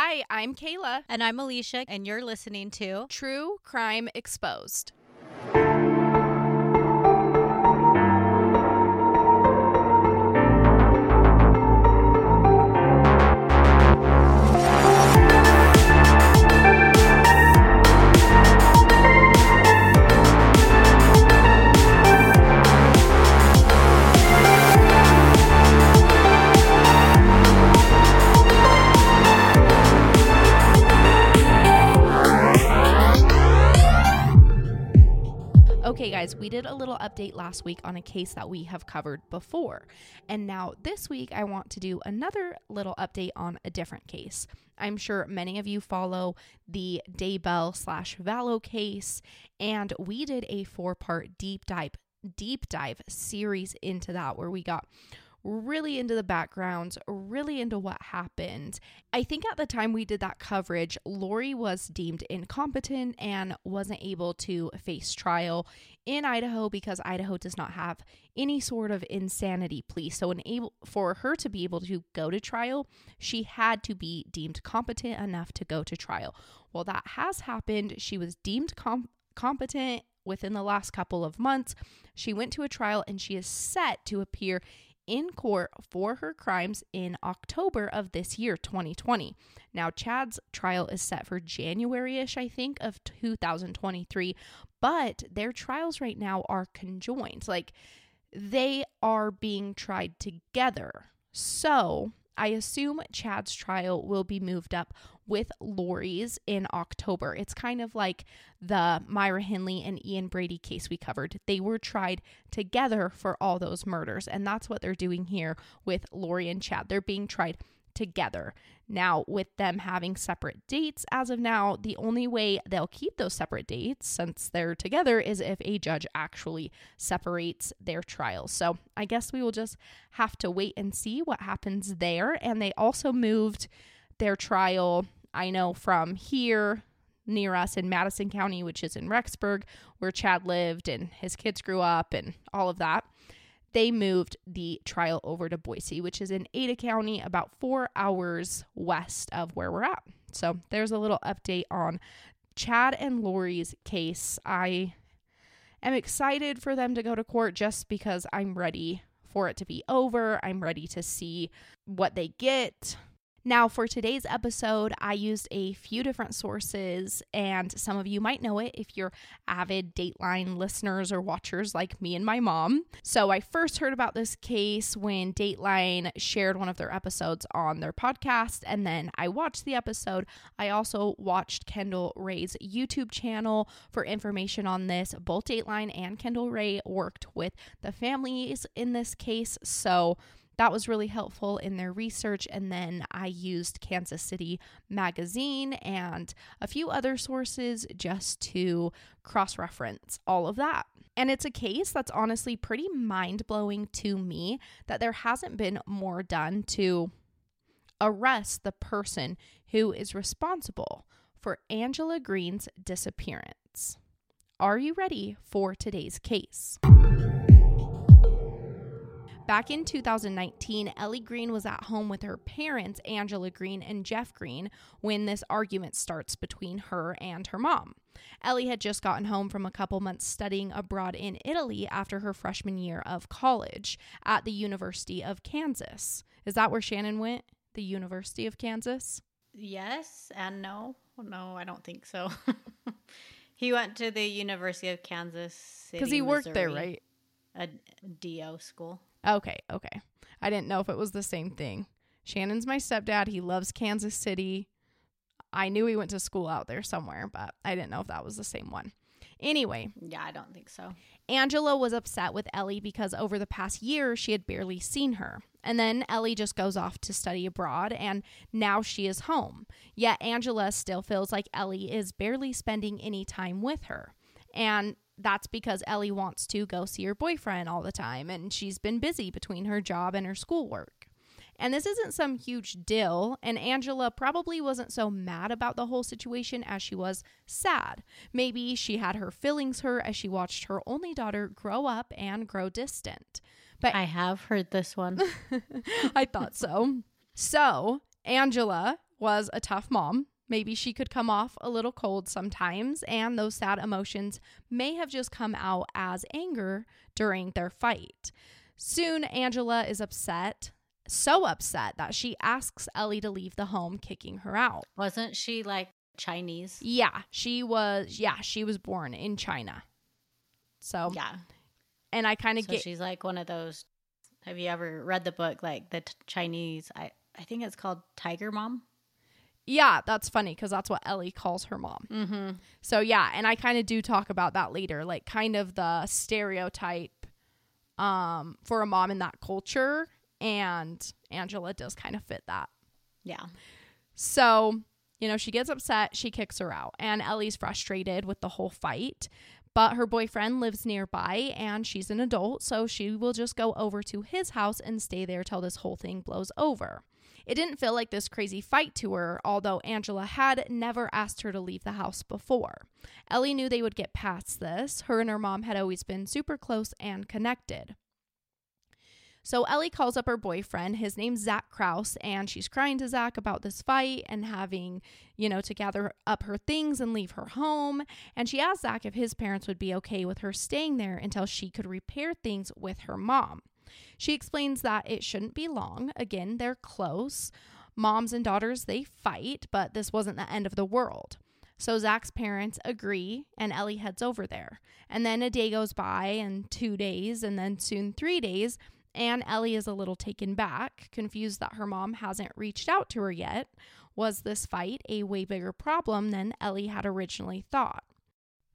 Hi, I'm Kayla. And I'm Alicia, and you're listening to True Crime Exposed. Guys, we did a little update last week on a case that we have covered before. And now this week, I want to do another little update on a different case. I'm sure many of you follow the Daybell slash Vallow case, and we did a four part deep dive deep dive series into that where we got really into the background, really into what happened. I think at the time we did that coverage, Lori was deemed incompetent and wasn't able to face trial in Idaho because Idaho does not have any sort of insanity plea. So, enable, for her to be able to go to trial, she had to be deemed competent enough to go to trial. Well, that has happened. She was deemed com- competent within the last couple of months. She went to a trial and she is set to appear in court for her crimes in October of this year, 2020. Now, Chad's trial is set for January ish, I think, of 2023, but their trials right now are conjoined. Like they are being tried together. So I assume Chad's trial will be moved up with Lori's in October. It's kind of like the Myra Hindley and Ian Brady case we covered. They were tried together for all those murders, and that's what they're doing here with Lori and Chad. They're being tried together. Now, with them having separate dates as of now, the only way they'll keep those separate dates since they're together is if a judge actually separates their trials. So I guess we will just have to wait and see what happens there. And they also moved their trial, I know, from here near us in Madison County, which is in Rexburg, where Chad lived and his kids grew up and all of that they moved the trial over to Boise, which is in Ada County, about four hours west of where we're at. So there's a little update on Chad and Lori's case. I am excited for them to go to court just because I'm ready for it to be over. I'm ready to see what they get. Now, for today's episode, I used a few different sources, and some of you might know it if you're avid Dateline listeners or watchers like me and my mom. So, I first heard about this case when Dateline shared one of their episodes on their podcast, and then I watched the episode. I also watched Kendall Rae's YouTube channel for information on this. Both Dateline and Kendall Rae worked with the families in this case, so that was really helpful in their research. And then I used Kansas City Magazine and a few other sources just to cross reference all of that. And it's a case that's honestly pretty mind blowing to me that there hasn't been more done to arrest the person who is responsible for Angela Green's disappearance. Are you ready for today's case? Back in 2019, Ellie Green was at home with her parents, Angela Green and Geoff Green, when this argument starts between her and her mom. Ellie had just gotten home from a couple months studying abroad in Italy after her freshman year of college at the University of Kansas. Is that where Shannon went? The University of Kansas? Yes and no. No, I don't think so. he went to the University of Kansas because he worked Missouri, there, right? A DO school. Okay, okay. I didn't know if it was the same thing. Shannon's my stepdad. He loves Kansas City. I knew he went to school out there somewhere, but I didn't know if that was the same one. Anyway. Yeah, I don't think so. Angela was upset with Ellie because over the past year she had barely seen her. And then Ellie just goes off to study abroad and now she is home. Yet Angela still feels like Ellie is barely spending any time with her. And that's because Ellie wants to go see her boyfriend all the time and she's been busy between her job and her schoolwork. And this isn't some huge deal, and Angela probably wasn't so mad about the whole situation as she was sad. Maybe she had her feelings hurt as she watched her only daughter grow up and grow distant. But I have heard this one. I thought so. So, Angela was a tough mom. Maybe she could come off a little cold sometimes, and those sad emotions may have just come out as anger during their fight. Soon, Angela is upset, so upset that she asks Ellie to leave the home, kicking her out. Wasn't she like Chinese? Yeah, she was, yeah, she was born in China. So, Yeah. and I kind of So get, she's like one of those. Have you ever read the book like the t- Chinese? I I think it's called Tiger Mom. Yeah, that's funny because that's what Ellie calls her mom. Mm-hmm. So yeah, and I kind of do talk about that later, like kind of the stereotype um for a mom in that culture and Angela does kind of fit that. Yeah. So, you know, she gets upset, she kicks her out, and Ellie's frustrated with the whole fight. But her boyfriend lives nearby and she's an adult, so she will just go over to his house and stay there till this whole thing blows over. It didn't feel like this crazy fight to her, although Angela had never asked her to leave the house before. Ellie knew they would get past this. Her and her mom had always been super close and connected. So Ellie calls up her boyfriend. His name's Zach Kraus, and she's crying to Zach about this fight and having, you know, to gather up her things and leave her home. And she asks Zach if his parents would be okay with her staying there until she could repair things with her mom. She explains that it shouldn't be long. Again, they're close. Moms and daughters, they fight, but this wasn't the end of the world. So Zach's parents agree, and Ellie heads over there. And then a day goes by, and two days, and then soon three days. And Ellie is a little taken back, confused that her mom hasn't reached out to her yet. Was this fight a way bigger problem than Ellie had originally thought?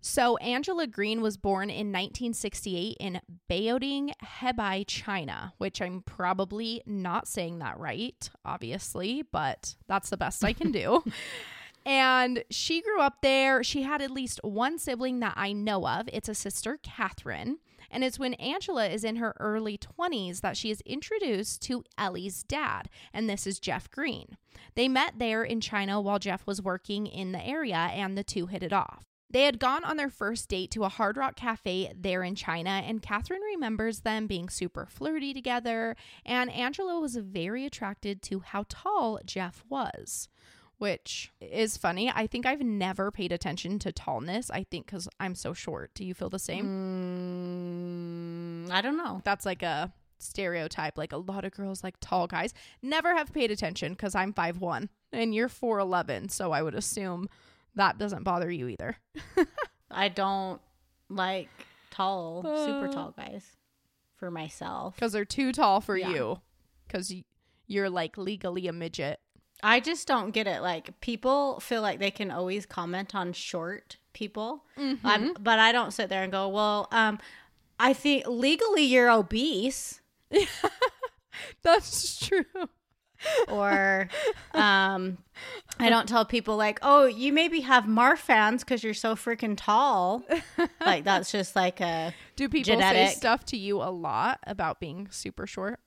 So, Angela Green was born in 1968 in Baoding, Hebei, China, which I'm probably not saying that right, obviously, but that's the best I can do. and she grew up there. She had at least one sibling that I know of. It's a sister, Catherine. And it's when Angela is in her early 20s that she is introduced to Ellie's dad, and this is Geoff Green. They met there in China while Geoff was working in the area, and the two hit it off. They had gone on their first date to a Hard Rock Cafe there in China, and Catherine remembers them being super flirty together. And Angela was very attracted to how tall Geoff was, which is funny. I think I've never paid attention to tallness. I think because I'm so short. Do you feel the same? Mm, I don't know. That's like a stereotype. Like a lot of girls like tall guys. Never have paid attention because I'm 5'1 and you're 4'11. So I would assume that doesn't bother you either. I don't like tall, super Uh. tall guys for myself. because they're too tall for Yeah. you because you're like legally a midget I just don't get it. Like people feel like they can always comment on short people, Mm-hmm. But I don't sit there and go, "Well, um, I think legally you're obese," that's true or um, I don't tell people like, "Oh, you maybe have Marfans because you're so freaking tall." like that's just like a do people say stuff to you a lot about being super short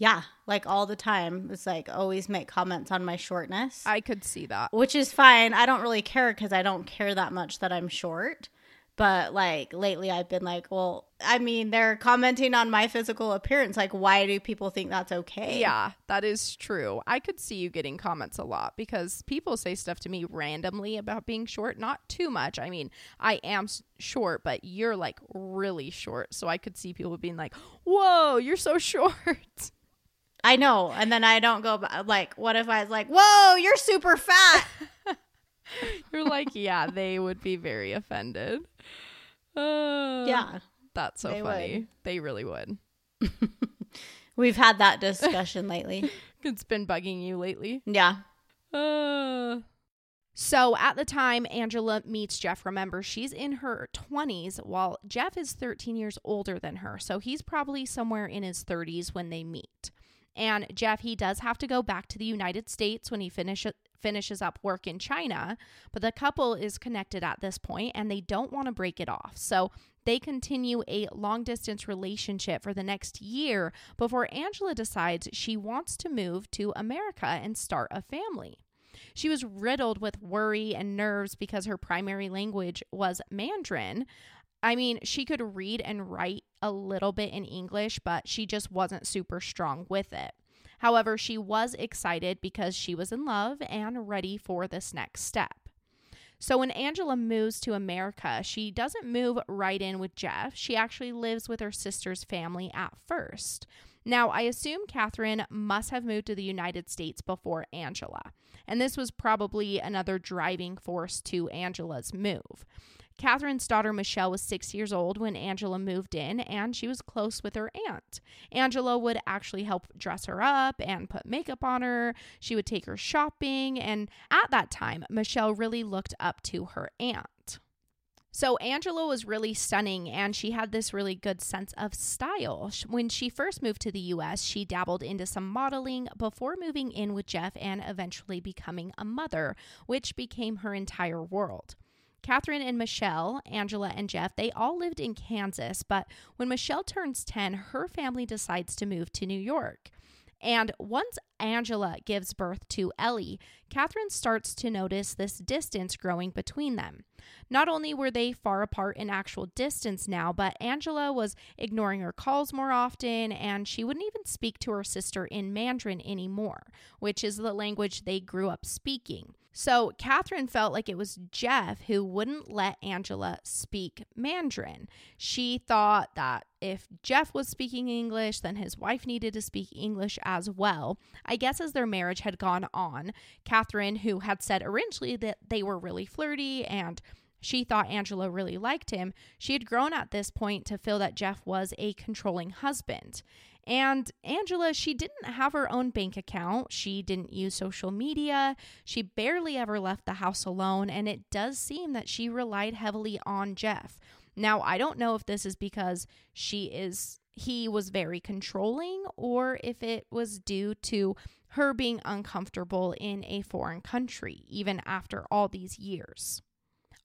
yeah, like all the time. It's like always make comments on my shortness. i could see that which is fine. I don't really care because I don't care that much that I'm short. But like lately, I've been like, well, I mean, they're commenting on my physical appearance. Like, why do people think that's okay? yeah that is true i could see you getting comments a lot because people say stuff to me randomly about being short not too much i mean i am short but you're like really short so i could see people being like whoa you're so short I know. And then I don't go like, what if I was like, whoa, you're super fat? You're like, yeah, they would be very offended. Uh, yeah, That's so they funny. would. They really would. we've had that discussion lately. It's been bugging you lately. Yeah. Uh. So at the time Angela meets Geoff, remember she's in her 20s while Geoff is 13 years older than her. So he's probably somewhere in his 30s when they meet. And Geoff, he does have to go back to the United States when he finish, finishes up work in China, but the couple is connected at this point and they don't want to break it off. So they continue a long distance relationship for the next year before Angela decides she wants to move to America and start a family. She was riddled with worry and nerves because her primary language was Mandarin. I mean, she could read and write a little bit in English, but she just wasn't super strong with it. However, she was excited because she was in love and ready for this next step. So when Angela moves to America, she doesn't move right in with Geoff. She actually lives with her sister's family at first. Now, I assume Catherine must have moved to the United States before Angela, and this was probably another driving force to Angela's move. Catherine's daughter Michelle was six years old when Angela moved in, and she was close with her aunt. Angela would actually help dress her up and put makeup on her. She would take her shopping, and at that time, Michelle really looked up to her aunt. So, Angela was really stunning and she had this really good sense of style. When she first moved to the US, she dabbled into some modeling before moving in with Geoff and eventually becoming a mother, which became her entire world. Catherine and Michelle, Angela and Geoff, they all lived in Kansas, but when Michelle turns 10, her family decides to move to New York. And once Angela gives birth to Ellie, Catherine starts to notice this distance growing between them. Not only were they far apart in actual distance now, but Angela was ignoring her calls more often, and she wouldn't even speak to her sister in Mandarin anymore, which is the language they grew up speaking. So Catherine felt like it was Geoff who wouldn't let Angela speak Mandarin. She thought that if Geoff was speaking English, then his wife needed to speak English as well. I guess as their marriage had gone on, Catherine, who had said originally that they were really flirty and she thought Angela really liked him, she had grown at this point to feel that Geoff was a controlling husband. And Angela, she didn't have her own bank account. She didn't use social media. She barely ever left the house alone. And it does seem that she relied heavily on Geoff. Now, I don't know if this is because she is, he was very controlling or if it was due to her being uncomfortable in a foreign country, even after all these years.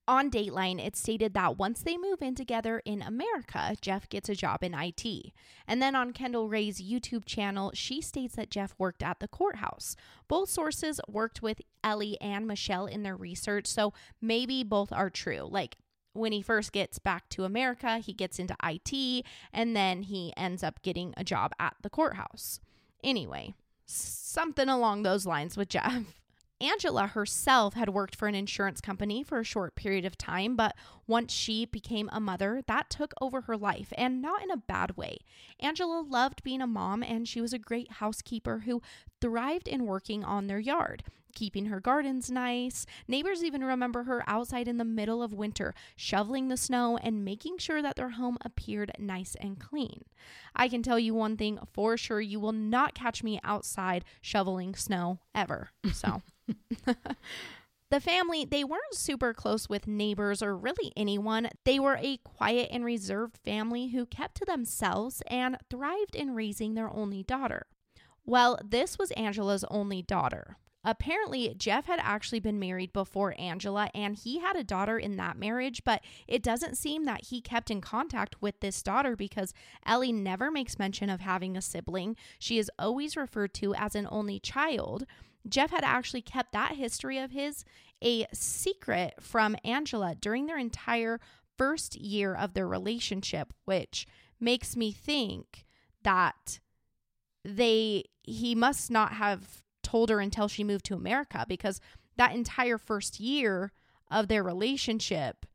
On Dateline, it stated that once they move in together in America, Geoff gets a job in IT. And then on Kendall Rae's YouTube channel, she states that Geoff worked at the courthouse. Both sources worked with Ellie and Michelle in their research, so maybe both are true. Like, when he first gets back to America, he gets into IT and then he ends up getting a job at the courthouse. Anyway, something along those lines with Geoff. Angela herself had worked for an insurance company for a short period of time, but once she became a mother, that took over her life, and not in a bad way. Angela loved being a mom, and she was a great housekeeper who thrived in working on their yard, keeping her gardens nice. Neighbors even remember her outside in the middle of winter, shoveling the snow and making sure that their home appeared nice and clean. I can tell you one thing for sure you will not catch me outside shoveling snow ever. So. The family, they weren't super close with neighbors or really anyone. They were a quiet and reserved family who kept to themselves and thrived in raising their only daughter. Well, this was Angela's only daughter. Apparently, Geoff had actually been married before Angela and he had a daughter in that marriage, but it doesn't seem that he kept in contact with this daughter because Ellie never makes mention of having a sibling. She is always referred to as an only child. Geoff had actually kept that history of his a secret from Angela during their entire first year of their relationship, which makes me think that they he must not have told her until she moved to America because that entire first year of their relationship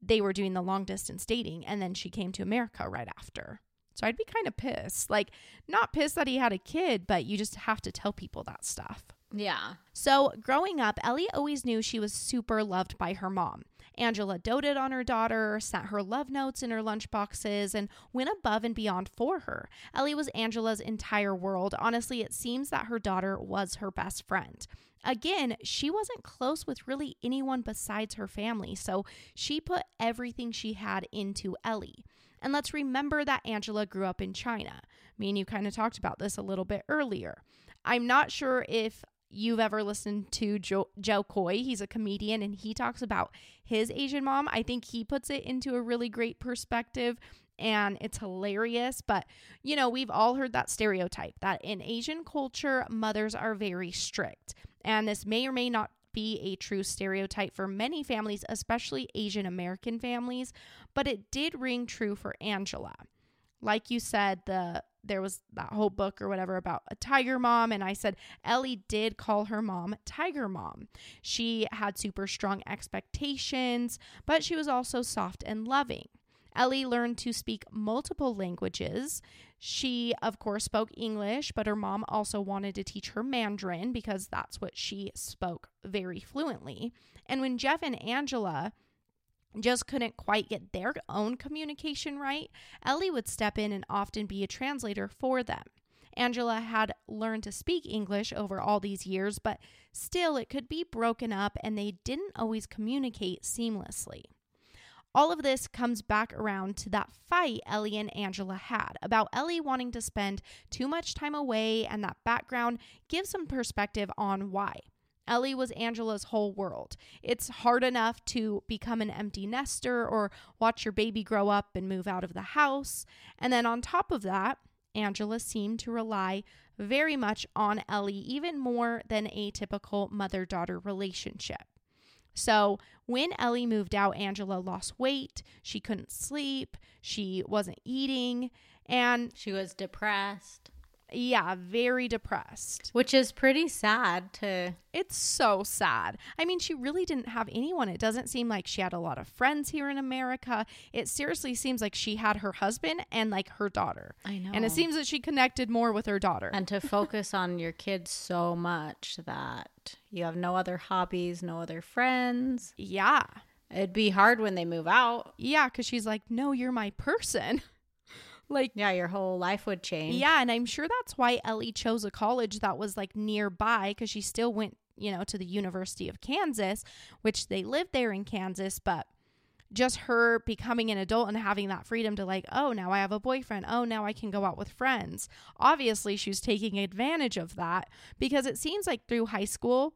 they were doing the long distance dating and then she came to America right after. So I'd be kind of pissed. Like, not pissed that he had a kid, but you just have to tell people that stuff. Yeah. So, growing up, Ellie always knew she was super loved by her mom. Angela doted on her daughter, sent her love notes in her lunchboxes, and went above and beyond for her. Ellie was Angela's entire world. Honestly, it seems that her daughter was her best friend. Again, she wasn't close with really anyone besides her family, so she put everything she had into Ellie. And let's remember that Angela grew up in China. Me and you kind of talked about this a little bit earlier. I'm not sure if you've ever listened to Joe, Jo Koy. He's a comedian and he talks about his Asian mom. I think he puts it into a really great perspective and it's hilarious. But, you know, we've all heard that stereotype that in Asian culture, mothers are very strict. And this may or may not be a true stereotype for many families, especially Asian American families, but it did ring true for Angela. Like you said, the there was that whole book or whatever about a tiger mom. And I said Ellie did call her mom Tiger Mom. She had super strong expectations, but she was also soft and loving. Ellie learned to speak multiple languages. She, of course, spoke English, but her mom also wanted to teach her Mandarin because that's what she spoke very fluently. And when Geoff and Angela just couldn't quite get their own communication right, Ellie would step in and often be a translator for them. Angela had learned to speak English over all these years, but still it could be broken up and they didn't always communicate seamlessly. All of this comes back around to that fight Ellie and Angela had about Ellie wanting to spend too much time away, and that background gives some perspective on why. Ellie was Angela's whole world. It's hard enough to become an empty nester or watch your baby grow up and move out of the house. And then on top of that, Angela seemed to rely very much on Ellie, even more than a typical mother daughter relationship. So, when Ellie moved out, Angela lost weight. She couldn't sleep. She wasn't eating. And she was depressed. Yeah, very depressed. Which is pretty sad to. It's so sad. I mean, she really didn't have anyone. It doesn't seem like she had a lot of friends here in America. It seriously seems like she had her husband and like her daughter. I know. And it seems that she connected more with her daughter. And to focus on your kids so much that you have no other hobbies, no other friends. Yeah. It'd be hard when they move out. Yeah, because she's like, no, you're my person. Like, yeah, your whole life would change. Yeah. And I'm sure that's why Ellie chose a college that was like nearby because she still went, you know, to the University of Kansas, which they lived there in Kansas, but just her becoming an adult and having that freedom to like oh now i have a boyfriend oh now i can go out with friends obviously she's taking advantage of that because it seems like through high school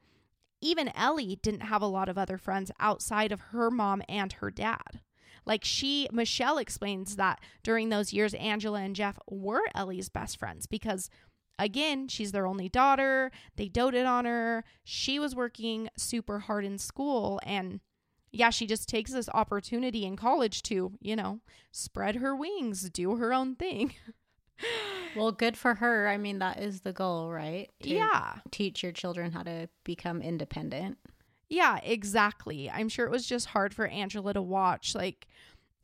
even ellie didn't have a lot of other friends outside of her mom and her dad like she, Michelle explains that during those years, Angela and Geoff were Ellie's best friends because again, she's their only daughter. They doted on her. She was working super hard in school. And yeah, she just takes this opportunity in college to, you know, spread her wings, do her own thing. well, good for her. I mean, that is the goal, right? To yeah. Teach your children how to become independent. Yeah, exactly. I'm sure it was just hard for Angela to watch. Like,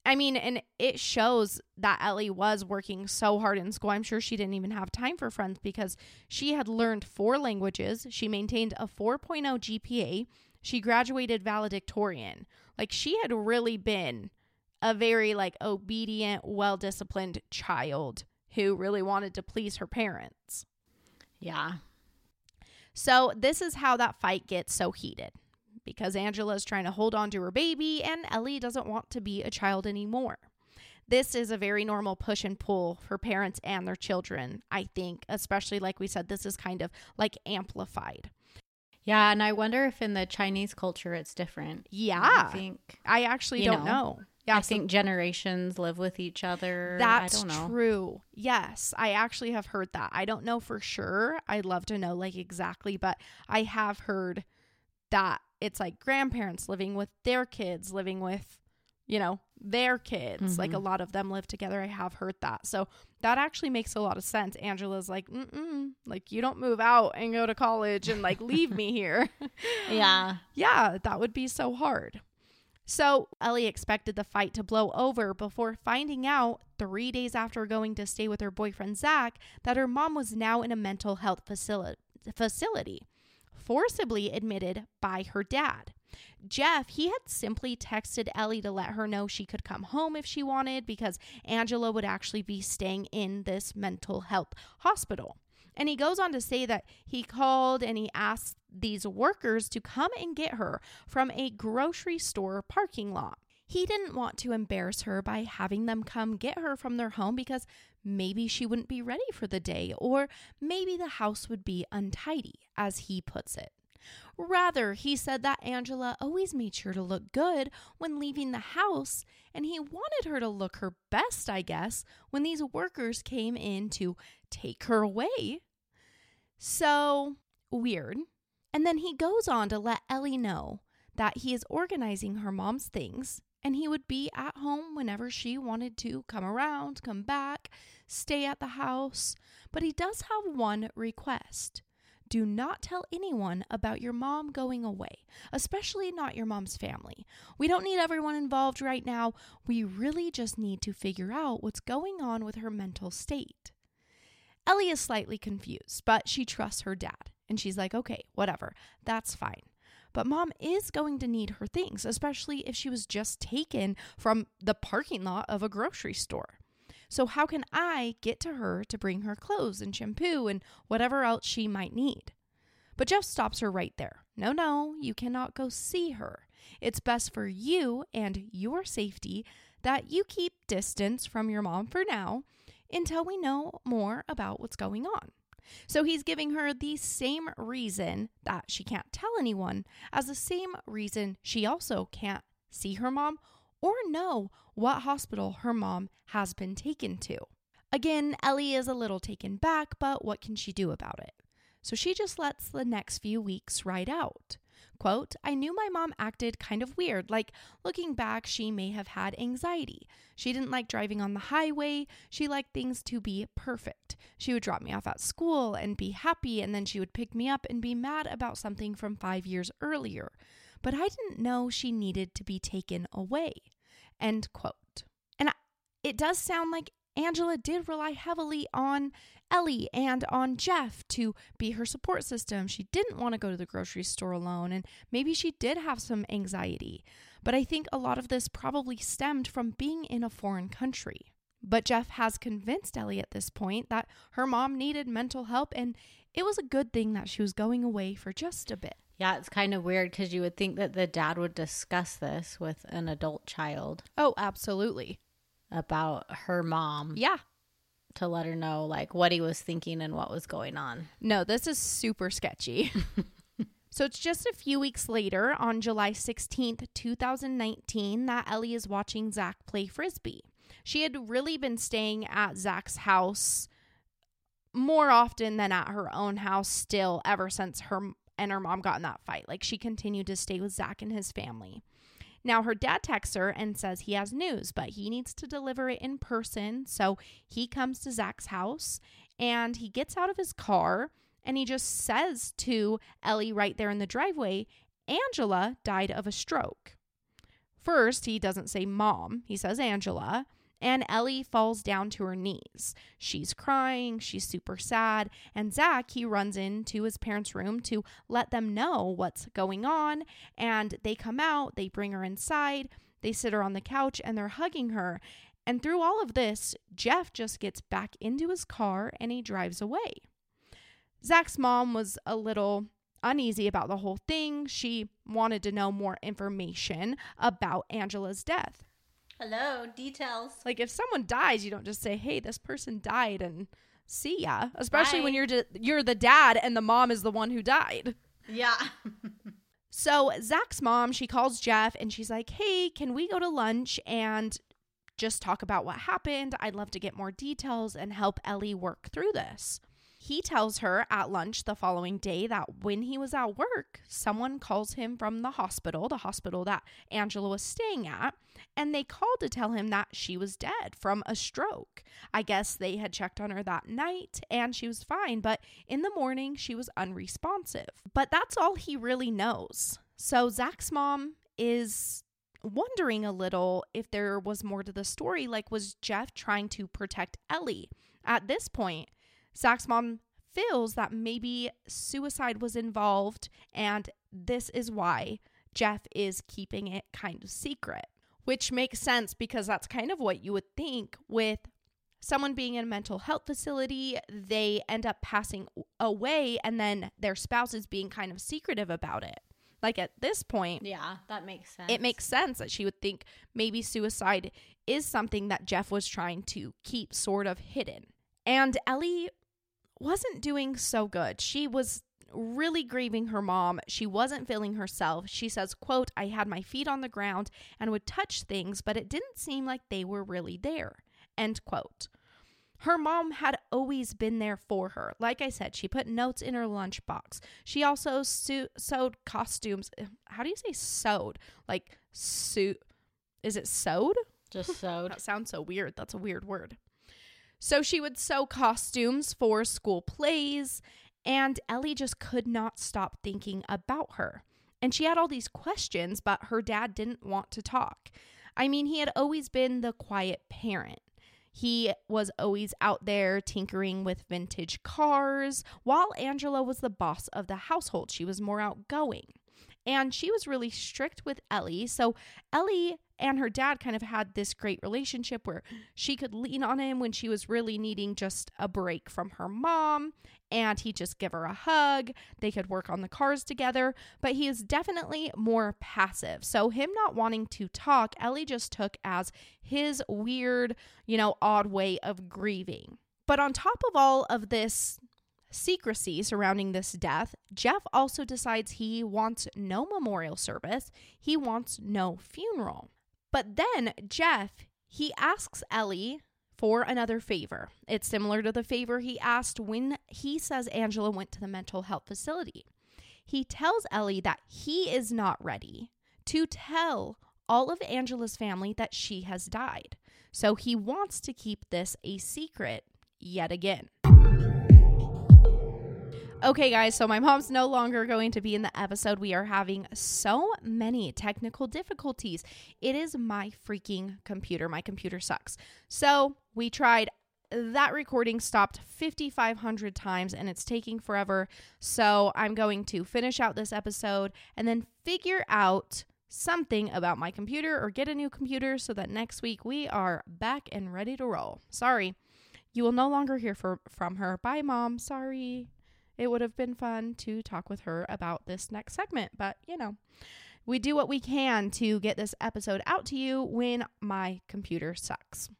I mean, and it shows that Ellie was working so hard in school. I'm sure she didn't even have time for friends because she had learned four languages. She maintained a 4.0 GPA. She graduated valedictorian. Like, she had really been a very like obedient, well-disciplined child who really wanted to please her parents. Yeah. So, this is how that fight gets so heated because Angela is trying to hold on to her baby and Ellie doesn't want to be a child anymore. This is a very normal push and pull for parents and their children, I think, especially like we said, this is kind of like amplified. Yeah, and I wonder if in the Chinese culture it's different. Yeah. I think I actually don't know. know. Yeah, I so think generations live with each other. That's true. Yes, I actually have heard that. I don't know for sure. I'd love to know like exactly, but I have heard that it's like grandparents living with their kids, living with, you know, their kids. Mm-hmm. Like a lot of them live together. I have heard that. So that actually makes a lot of sense. Angela's like, mm like you don't move out and go to college and like leave me here. yeah. Yeah, that would be so hard. So Ellie expected the fight to blow over before finding out three days after going to stay with her boyfriend Zach that her mom was now in a mental health facility. facility forcibly admitted by her dad. Geoff, he had simply texted Ellie to let her know she could come home if she wanted because Angela would actually be staying in this mental health hospital. And he goes on to say that he called and he asked these workers to come and get her from a grocery store parking lot. He didn't want to embarrass her by having them come get her from their home because maybe she wouldn't be ready for the day, or maybe the house would be untidy, as he puts it. Rather, he said that Angela always made sure to look good when leaving the house, and he wanted her to look her best, I guess, when these workers came in to take her away. So weird. And then he goes on to let Ellie know that he is organizing her mom's things and he would be at home whenever she wanted to come around, come back, stay at the house. But he does have one request. Do not tell anyone about your mom going away, especially not your mom's family. We don't need everyone involved right now. We really just need to figure out what's going on with her mental state. Ellie is slightly confused, but she trusts her dad. And she's like, okay, whatever, that's fine. But mom is going to need her things, especially if she was just taken from the parking lot of a grocery store. So, how can I get to her to bring her clothes and shampoo and whatever else she might need? But Geoff stops her right there. No, no, you cannot go see her. It's best for you and your safety that you keep distance from your mom for now until we know more about what's going on. So he's giving her the same reason that she can't tell anyone as the same reason she also can't see her mom or know what hospital her mom has been taken to. Again, Ellie is a little taken back, but what can she do about it? So she just lets the next few weeks ride out. Quote, I knew my mom acted kind of weird. Like, looking back, she may have had anxiety. She didn't like driving on the highway. She liked things to be perfect. She would drop me off at school and be happy, and then she would pick me up and be mad about something from five years earlier. But I didn't know she needed to be taken away. End quote. And it does sound like Angela did rely heavily on Ellie and on Geoff to be her support system. She didn't want to go to the grocery store alone, and maybe she did have some anxiety. But I think a lot of this probably stemmed from being in a foreign country. But Geoff has convinced Ellie at this point that her mom needed mental help, and it was a good thing that she was going away for just a bit. Yeah, it's kind of weird because you would think that the dad would discuss this with an adult child. Oh, absolutely. About her mom. Yeah to let her know like what he was thinking and what was going on. No, this is super sketchy. so it's just a few weeks later on July 16th, 2019 that Ellie is watching Zach play frisbee. She had really been staying at Zach's house more often than at her own house still ever since her and her mom got in that fight. Like she continued to stay with Zach and his family. Now, her dad texts her and says he has news, but he needs to deliver it in person. So he comes to Zach's house and he gets out of his car and he just says to Ellie right there in the driveway, Angela died of a stroke. First, he doesn't say mom, he says Angela and Ellie falls down to her knees. She's crying, she's super sad, and Zach, he runs into his parents' room to let them know what's going on, and they come out, they bring her inside, they sit her on the couch, and they're hugging her. And through all of this, Geoff just gets back into his car and he drives away. Zach's mom was a little uneasy about the whole thing. She wanted to know more information about Angela's death. Hello, details. Like if someone dies, you don't just say, "Hey, this person died," and see ya. Especially Bye. when you're you're the dad and the mom is the one who died. Yeah. so Zach's mom, she calls Geoff and she's like, "Hey, can we go to lunch and just talk about what happened? I'd love to get more details and help Ellie work through this." He tells her at lunch the following day that when he was at work, someone calls him from the hospital, the hospital that Angela was staying at, and they called to tell him that she was dead from a stroke. I guess they had checked on her that night and she was fine, but in the morning she was unresponsive. But that's all he really knows. So Zach's mom is wondering a little if there was more to the story. Like, was Geoff trying to protect Ellie? At this point, Zach's mom feels that maybe suicide was involved, and this is why Geoff is keeping it kind of secret, which makes sense because that's kind of what you would think with someone being in a mental health facility, they end up passing away, and then their spouse is being kind of secretive about it. Like at this point, yeah, that makes sense. It makes sense that she would think maybe suicide is something that Geoff was trying to keep sort of hidden. And Ellie wasn't doing so good. She was really grieving her mom. She wasn't feeling herself. She says, quote, I had my feet on the ground and would touch things, but it didn't seem like they were really there. End quote. Her mom had always been there for her. Like I said, she put notes in her lunchbox. She also sewed costumes. How do you say sewed? Like sewed is it sewed? Just sewed. That sounds so weird. That's a weird word. So she would sew costumes for school plays, and Ellie just could not stop thinking about her. And she had all these questions, but her dad didn't want to talk. I mean, he had always been the quiet parent. He was always out there tinkering with vintage cars, while Angela was the boss of the household. She was more outgoing. And she was really strict with Ellie. So Ellie and her dad kind of had this great relationship where she could lean on him when she was really needing just a break from her mom and he'd just give her a hug. They could work on the cars together, but he is definitely more passive. So, him not wanting to talk, Ellie just took as his weird, you know, odd way of grieving. But on top of all of this secrecy surrounding this death, Geoff also decides he wants no memorial service, he wants no funeral. But then Geoff, he asks Ellie for another favor. It's similar to the favor he asked when he says Angela went to the mental health facility. He tells Ellie that he is not ready to tell all of Angela's family that she has died. So he wants to keep this a secret yet again. Okay, guys, so my mom's no longer going to be in the episode. We are having so many technical difficulties. It is my freaking computer. My computer sucks. So we tried. That recording stopped 5,500 times and it's taking forever. So I'm going to finish out this episode and then figure out something about my computer or get a new computer so that next week we are back and ready to roll. Sorry. You will no longer hear for, from her. Bye, mom. Sorry it would have been fun to talk with her about this next segment. But, you know, we do what we can to get this episode out to you when my computer sucks.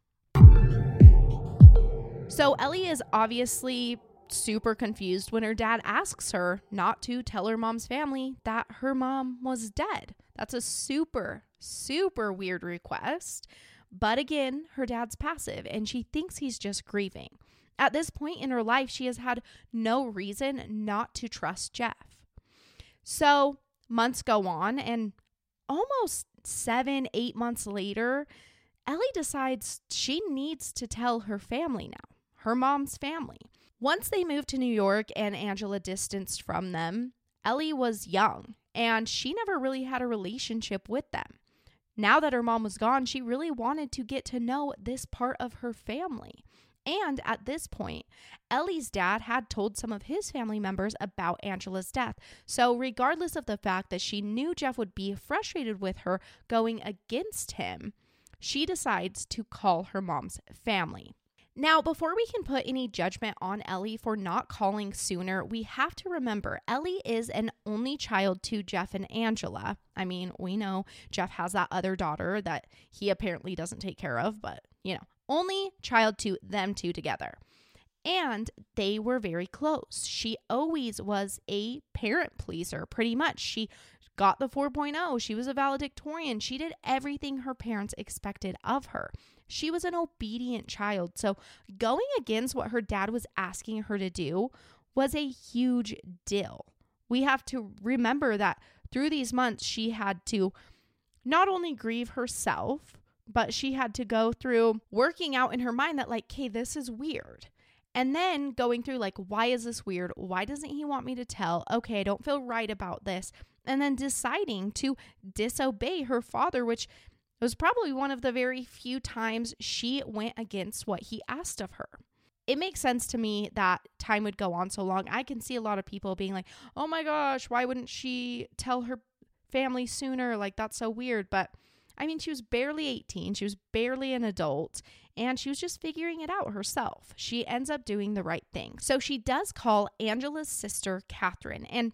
So, Ellie is obviously super confused when her dad asks her not to tell her mom's family that her mom was dead. That's a super, super weird request. But again, her dad's passive and she thinks he's just grieving. At this point in her life, she has had no reason not to trust Geoff. So months go on, and almost seven, eight months later, Ellie decides she needs to tell her family now, her mom's family. Once they moved to New York and Angela distanced from them, Ellie was young and she never really had a relationship with them. Now that her mom was gone, she really wanted to get to know this part of her family. And at this point, Ellie's dad had told some of his family members about Angela's death. So, regardless of the fact that she knew Geoff would be frustrated with her going against him, she decides to call her mom's family. Now, before we can put any judgment on Ellie for not calling sooner, we have to remember Ellie is an only child to Geoff and Angela. I mean, we know Geoff has that other daughter that he apparently doesn't take care of, but you know, only child to them two together. And they were very close. She always was a parent pleaser, pretty much. She got the 4.0. She was a valedictorian. She did everything her parents expected of her. She was an obedient child. So going against what her dad was asking her to do was a huge deal. We have to remember that through these months, she had to not only grieve herself, but she had to go through working out in her mind that, like, okay, this is weird. And then going through, like, why is this weird? Why doesn't he want me to tell? Okay, I don't feel right about this. And then deciding to disobey her father, which was probably one of the very few times she went against what he asked of her. It makes sense to me that time would go on so long. I can see a lot of people being like, oh my gosh, why wouldn't she tell her family sooner? Like, that's so weird. But I mean, she was barely 18, she was barely an adult, and she was just figuring it out herself. She ends up doing the right thing. So she does call Angela's sister, Catherine, and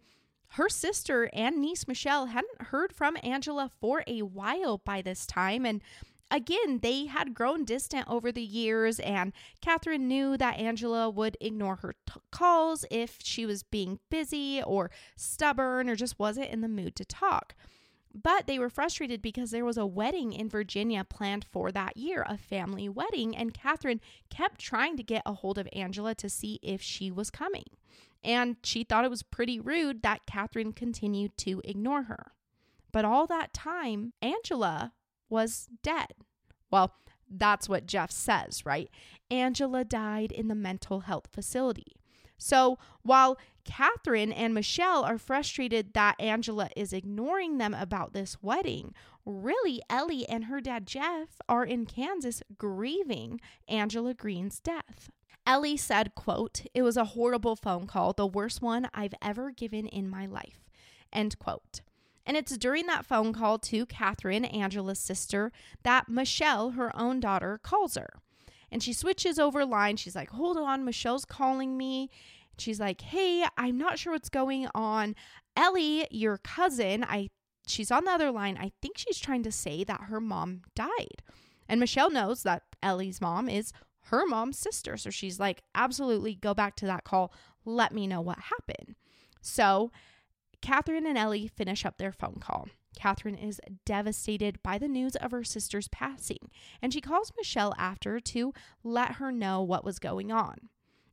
her sister and niece Michelle hadn't heard from Angela for a while by this time. And again, they had grown distant over the years, and Catherine knew that Angela would ignore her t- calls if she was being busy or stubborn or just wasn't in the mood to talk. But they were frustrated because there was a wedding in Virginia planned for that year, a family wedding, and Catherine kept trying to get a hold of Angela to see if she was coming. And she thought it was pretty rude that Catherine continued to ignore her. But all that time, Angela was dead. Well, that's what Geoff says, right? Angela died in the mental health facility. So while Catherine and Michelle are frustrated that Angela is ignoring them about this wedding, really Ellie and her dad Geoff are in Kansas grieving Angela Green's death. Ellie said, quote, "It was a horrible phone call, the worst one I've ever given in my life." End quote. And it's during that phone call to Catherine, Angela's sister, that Michelle, her own daughter, calls her. And she switches over line. She's like, Hold on, Michelle's calling me. She's like, Hey, I'm not sure what's going on. Ellie, your cousin, I she's on the other line. I think she's trying to say that her mom died. And Michelle knows that Ellie's mom is her mom's sister. So she's like, absolutely go back to that call. Let me know what happened. So Catherine and Ellie finish up their phone call. Catherine is devastated by the news of her sister's passing, and she calls Michelle after to let her know what was going on.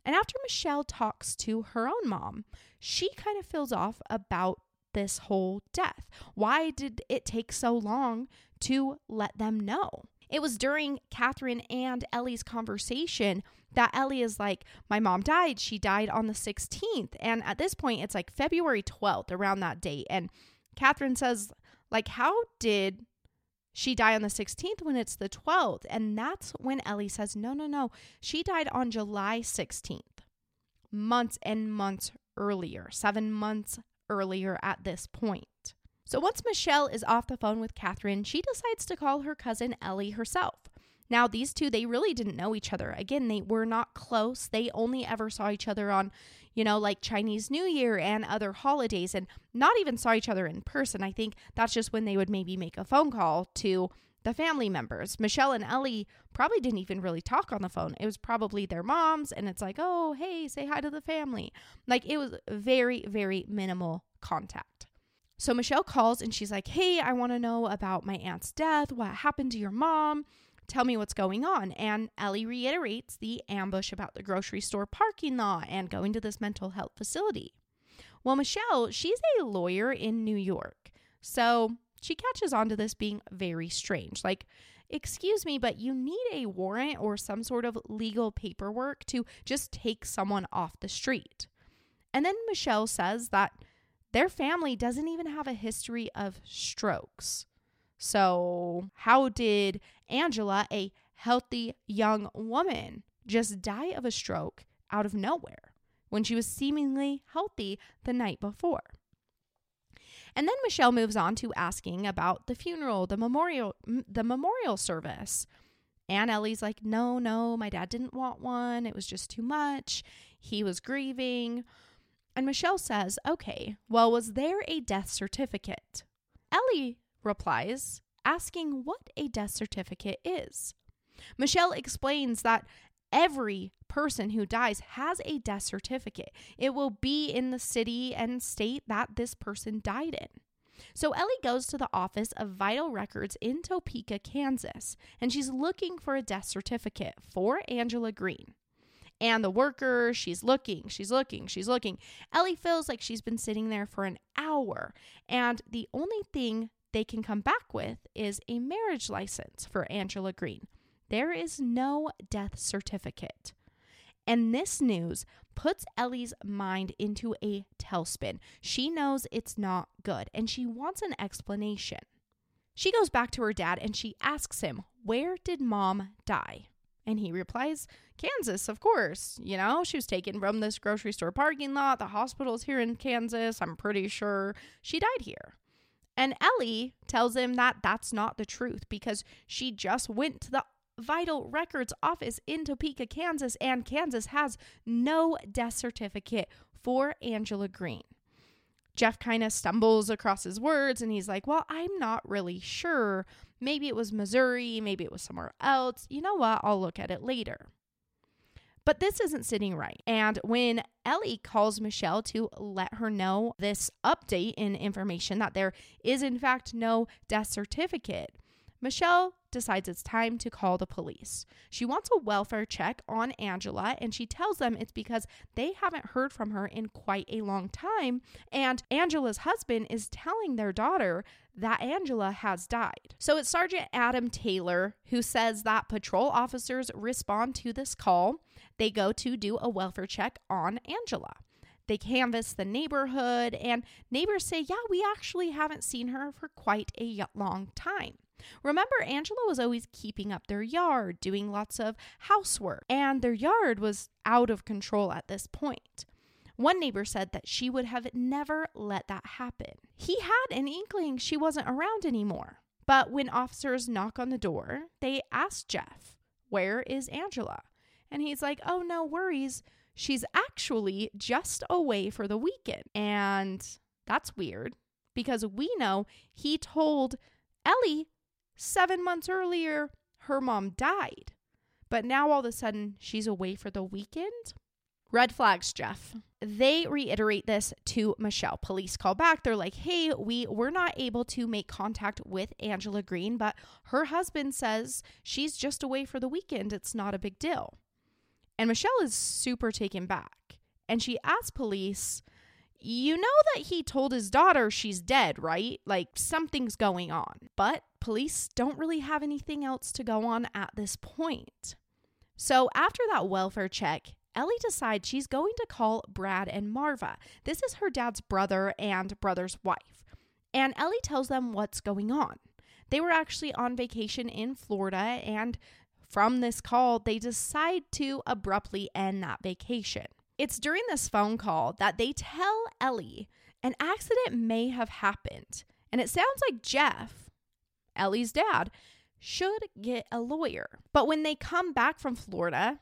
And after Michelle talks to her own mom, she kind of feels off about this whole death. Why did it take so long to let them know? It was during Catherine and Ellie's conversation that Ellie is like, My mom died. She died on the 16th. And at this point, it's like February 12th, around that date. And Catherine says, like, how did she died on the 16th when it's the 12th? And that's when Ellie says, No, no, no. She died on July 16th, months and months earlier, seven months earlier at this point. So once Michelle is off the phone with Catherine, she decides to call her cousin Ellie herself. Now, these two, they really didn't know each other. Again, they were not close. They only ever saw each other on, you know, like Chinese New Year and other holidays and not even saw each other in person. I think that's just when they would maybe make a phone call to the family members. Michelle and Ellie probably didn't even really talk on the phone. It was probably their moms, and it's like, oh, hey, say hi to the family. Like it was very, very minimal contact. So Michelle calls and she's like, hey, I want to know about my aunt's death. What happened to your mom? Tell me what's going on. And Ellie reiterates the ambush about the grocery store parking lot and going to this mental health facility. Well, Michelle, she's a lawyer in New York. So she catches on to this being very strange. Like, excuse me, but you need a warrant or some sort of legal paperwork to just take someone off the street. And then Michelle says that their family doesn't even have a history of strokes. So, how did Angela, a healthy young woman, just die of a stroke out of nowhere when she was seemingly healthy the night before? And then Michelle moves on to asking about the funeral, the memorial the memorial service. And Ellie's like, "No, no, my dad didn't want one. It was just too much. He was grieving." And Michelle says, "Okay, well, was there a death certificate?" Ellie replies, asking what a death certificate is. Michelle explains that every person who dies has a death certificate. It will be in the city and state that this person died in. So Ellie goes to the office of Vital Records in Topeka, Kansas, and she's looking for a death certificate for Angela Green. And the worker, she's looking, she's looking, she's looking. Ellie feels like she's been sitting there for an hour, and the only thing they can come back with is a marriage license for Angela Green. There is no death certificate. And this news puts Ellie's mind into a tailspin. She knows it's not good and she wants an explanation. She goes back to her dad and she asks him, Where did mom die? And he replies, Kansas, of course. You know, she was taken from this grocery store parking lot. The hospital's here in Kansas. I'm pretty sure she died here. And Ellie tells him that that's not the truth because she just went to the Vital Records office in Topeka, Kansas, and Kansas has no death certificate for Angela Green. Geoff kind of stumbles across his words and he's like, Well, I'm not really sure. Maybe it was Missouri, maybe it was somewhere else. You know what? I'll look at it later. But this isn't sitting right. And when Ellie calls Michelle to let her know this update in information that there is, in fact, no death certificate, Michelle decides it's time to call the police. She wants a welfare check on Angela and she tells them it's because they haven't heard from her in quite a long time. And Angela's husband is telling their daughter that Angela has died. So it's Sergeant Adam Taylor who says that patrol officers respond to this call. They go to do a welfare check on Angela. They canvass the neighborhood, and neighbors say, Yeah, we actually haven't seen her for quite a long time. Remember, Angela was always keeping up their yard, doing lots of housework, and their yard was out of control at this point. One neighbor said that she would have never let that happen. He had an inkling she wasn't around anymore. But when officers knock on the door, they ask Geoff, Where is Angela? And he's like, Oh, no worries. She's actually just away for the weekend. And that's weird because we know he told Ellie seven months earlier her mom died. But now all of a sudden she's away for the weekend? Red flags, Geoff. They reiterate this to Michelle. Police call back. They're like, hey, we were not able to make contact with Angela Green, but her husband says she's just away for the weekend. It's not a big deal. And Michelle is super taken back. And she asks police, You know that he told his daughter she's dead, right? Like something's going on. But police don't really have anything else to go on at this point. So after that welfare check, Ellie decides she's going to call Brad and Marva. This is her dad's brother and brother's wife. And Ellie tells them what's going on. They were actually on vacation in Florida, and from this call, they decide to abruptly end that vacation. It's during this phone call that they tell Ellie an accident may have happened. And it sounds like Geoff, Ellie's dad, should get a lawyer. But when they come back from Florida,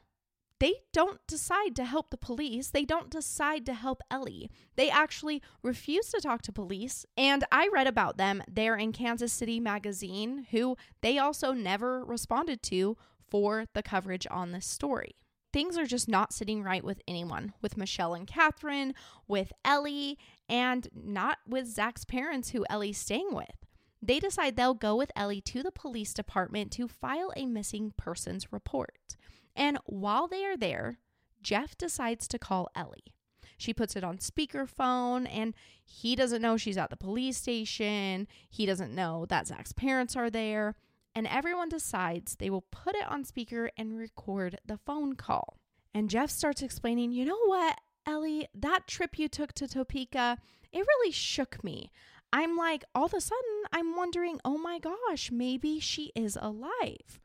they don't decide to help the police. They don't decide to help Ellie. They actually refuse to talk to police. And I read about them there in Kansas City Magazine, who they also never responded to for the coverage on this story. Things are just not sitting right with anyone, with Michelle and Catherine, with Ellie, and not with Zach's parents, who Ellie's staying with. They decide they'll go with Ellie to the police department to file a missing persons report. And while they are there, Geoff decides to call Ellie. She puts it on speakerphone, and he doesn't know she's at the police station. He doesn't know that Zach's parents are there and everyone decides they will put it on speaker and record the phone call. And Geoff starts explaining, you know what, Ellie, that trip you took to Topeka, it really shook me. I'm like, all of a sudden, I'm wondering, oh my gosh, maybe she is alive.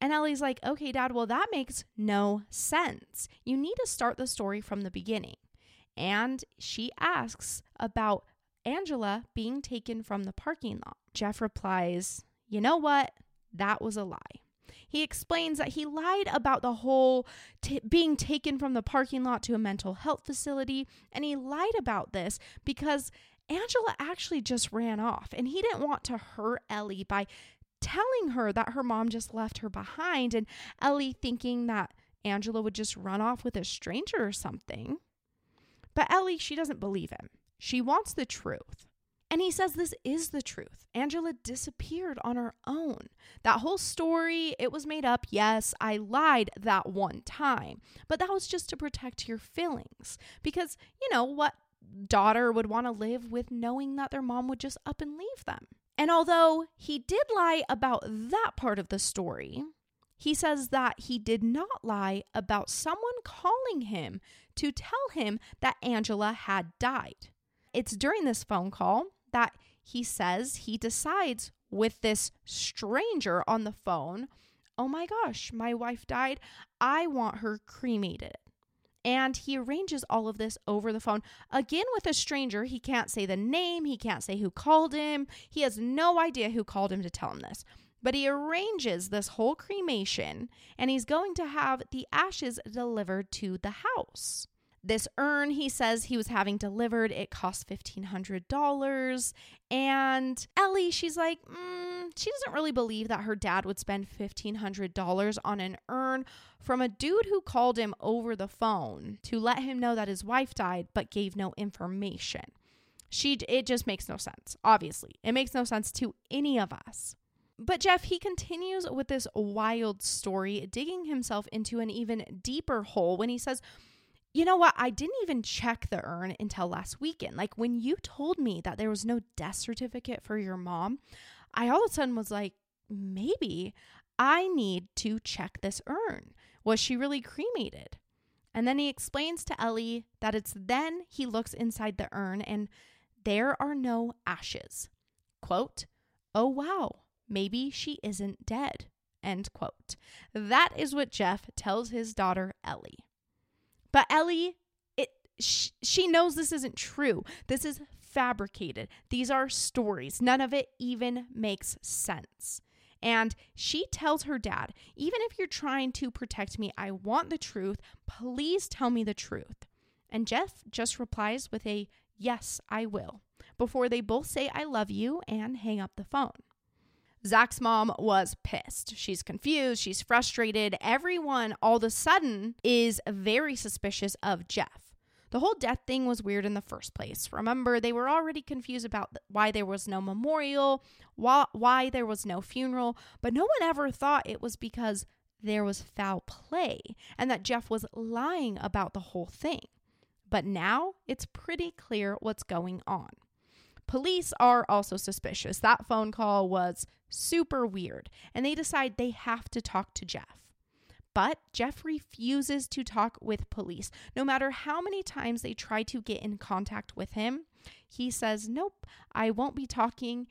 And Ellie's like, okay, dad, well, that makes no sense. You need to start the story from the beginning. And she asks about Angela being taken from the parking lot. Geoff replies, you know what? That was a lie. He explains that he lied about the whole t- being taken from the parking lot to a mental health facility, and he lied about this because Angela actually just ran off, and he didn't want to hurt Ellie by telling her that her mom just left her behind, and Ellie thinking that Angela would just run off with a stranger or something. But Ellie, she doesn't believe him. She wants the truth. And he says this is the truth. Angela disappeared on her own. That whole story, it was made up. Yes, I lied that one time, but that was just to protect your feelings. Because, you know, what daughter would want to live with knowing that their mom would just up and leave them? And although he did lie about that part of the story, he says that he did not lie about someone calling him to tell him that Angela had died. It's during this phone call that he says he decides with this stranger on the phone, oh my gosh, my wife died. I want her cremated. And he arranges all of this over the phone. Again, with a stranger, he can't say the name, he can't say who called him. He has no idea who called him to tell him this. But he arranges this whole cremation and he's going to have the ashes delivered to the house. This urn he says he was having delivered, it cost $1,500. And Ellie, she's like, mm, she doesn't really believe that her dad would spend $1,500 on an urn from a dude who called him over the phone to let him know that his wife died but gave no information. She, it just makes no sense, obviously. It makes no sense to any of us. But Geoff, he continues with this wild story, digging himself into an even deeper hole when he says, you know what? I didn't even check the urn until last weekend. Like when you told me that there was no death certificate for your mom, I all of a sudden was like, maybe I need to check this urn. Was she really cremated? And then he explains to Ellie that it's then he looks inside the urn and there are no ashes. Quote, oh wow, maybe she isn't dead. End quote. That is what Geoff tells his daughter Ellie. But Ellie, it sh- she knows this isn't true. This is fabricated. These are stories. None of it even makes sense. And she tells her dad, even if you're trying to protect me, I want the truth. Please tell me the truth. And Geoff just replies with a yes, I will, before they both say I love you and hang up the phone. Zach's mom was pissed. She's confused. She's frustrated. Everyone, all of a sudden, is very suspicious of Geoff. The whole death thing was weird in the first place. Remember, they were already confused about why there was no memorial, why, why there was no funeral, but no one ever thought it was because there was foul play and that Geoff was lying about the whole thing. But now it's pretty clear what's going on. Police are also suspicious. That phone call was super weird, and they decide they have to talk to Geoff. But Geoff refuses to talk with police. No matter how many times they try to get in contact with him, he says, Nope, I won't be talking,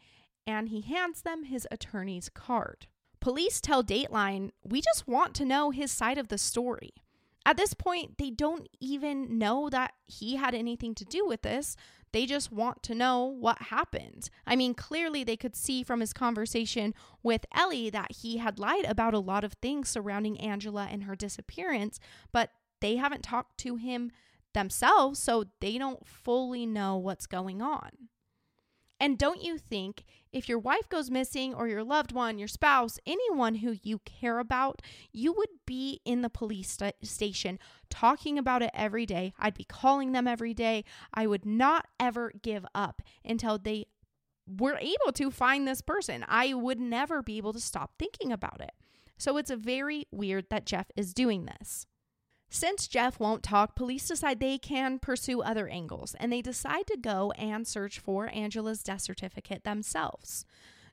and he hands them his attorney's card. Police tell Dateline, We just want to know his side of the story. At this point, they don't even know that he had anything to do with this. They just want to know what happened. I mean, clearly they could see from his conversation with Ellie that he had lied about a lot of things surrounding Angela and her disappearance, but they haven't talked to him themselves, so they don't fully know what's going on. And don't you think if your wife goes missing or your loved one, your spouse, anyone who you care about, you would be in the police st- station talking about it every day. I'd be calling them every day. I would not ever give up until they were able to find this person. I would never be able to stop thinking about it. So it's very weird that Geoff is doing this. Since Geoff won't talk, police decide they can pursue other angles and they decide to go and search for Angela's death certificate themselves.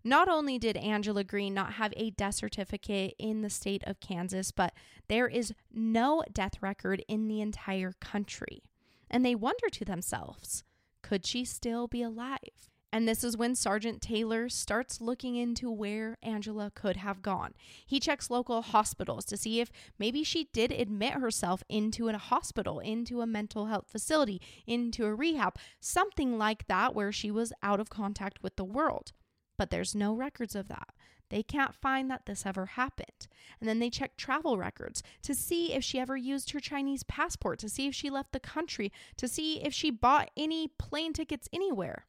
Not only did Angela Green not have a death certificate in the state of Kansas, but there is no death record in the entire country. And they wonder to themselves, could she still be alive? And this is when Sergeant Taylor starts looking into where Angela could have gone. He checks local hospitals to see if maybe she did admit herself into a hospital, into a mental health facility, into a rehab, something like that where she was out of contact with the world. But there's no records of that. They can't find that this ever happened. And then they check travel records to see if she ever used her Chinese passport, to see if she left the country, to see if she bought any plane tickets anywhere.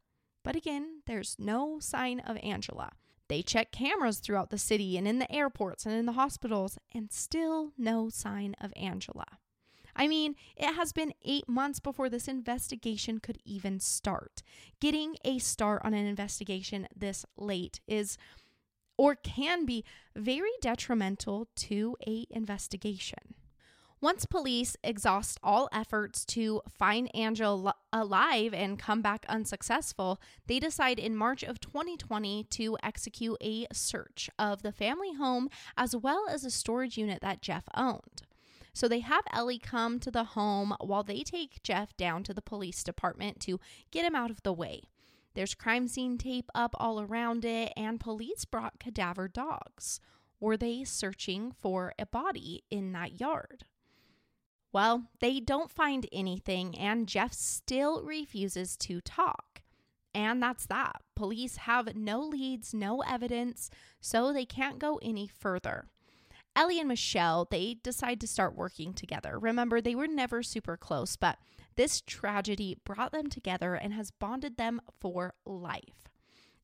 But again, there's no sign of Angela. They check cameras throughout the city and in the airports and in the hospitals, and still no sign of Angela. I mean, it has been eight months before this investigation could even start. Getting a start on an investigation this late is or can be very detrimental to a investigation. Once police exhaust all efforts to find Angela alive and come back unsuccessful, they decide in March of 2020 to execute a search of the family home as well as a storage unit that Geoff owned. So they have Ellie come to the home while they take Geoff down to the police department to get him out of the way. There's crime scene tape up all around it, and police brought cadaver dogs. Were they searching for a body in that yard? Well, they don't find anything, and Geoff still refuses to talk. And that's that. Police have no leads, no evidence, so they can't go any further. Ellie and Michelle, they decide to start working together. Remember, they were never super close, but this tragedy brought them together and has bonded them for life.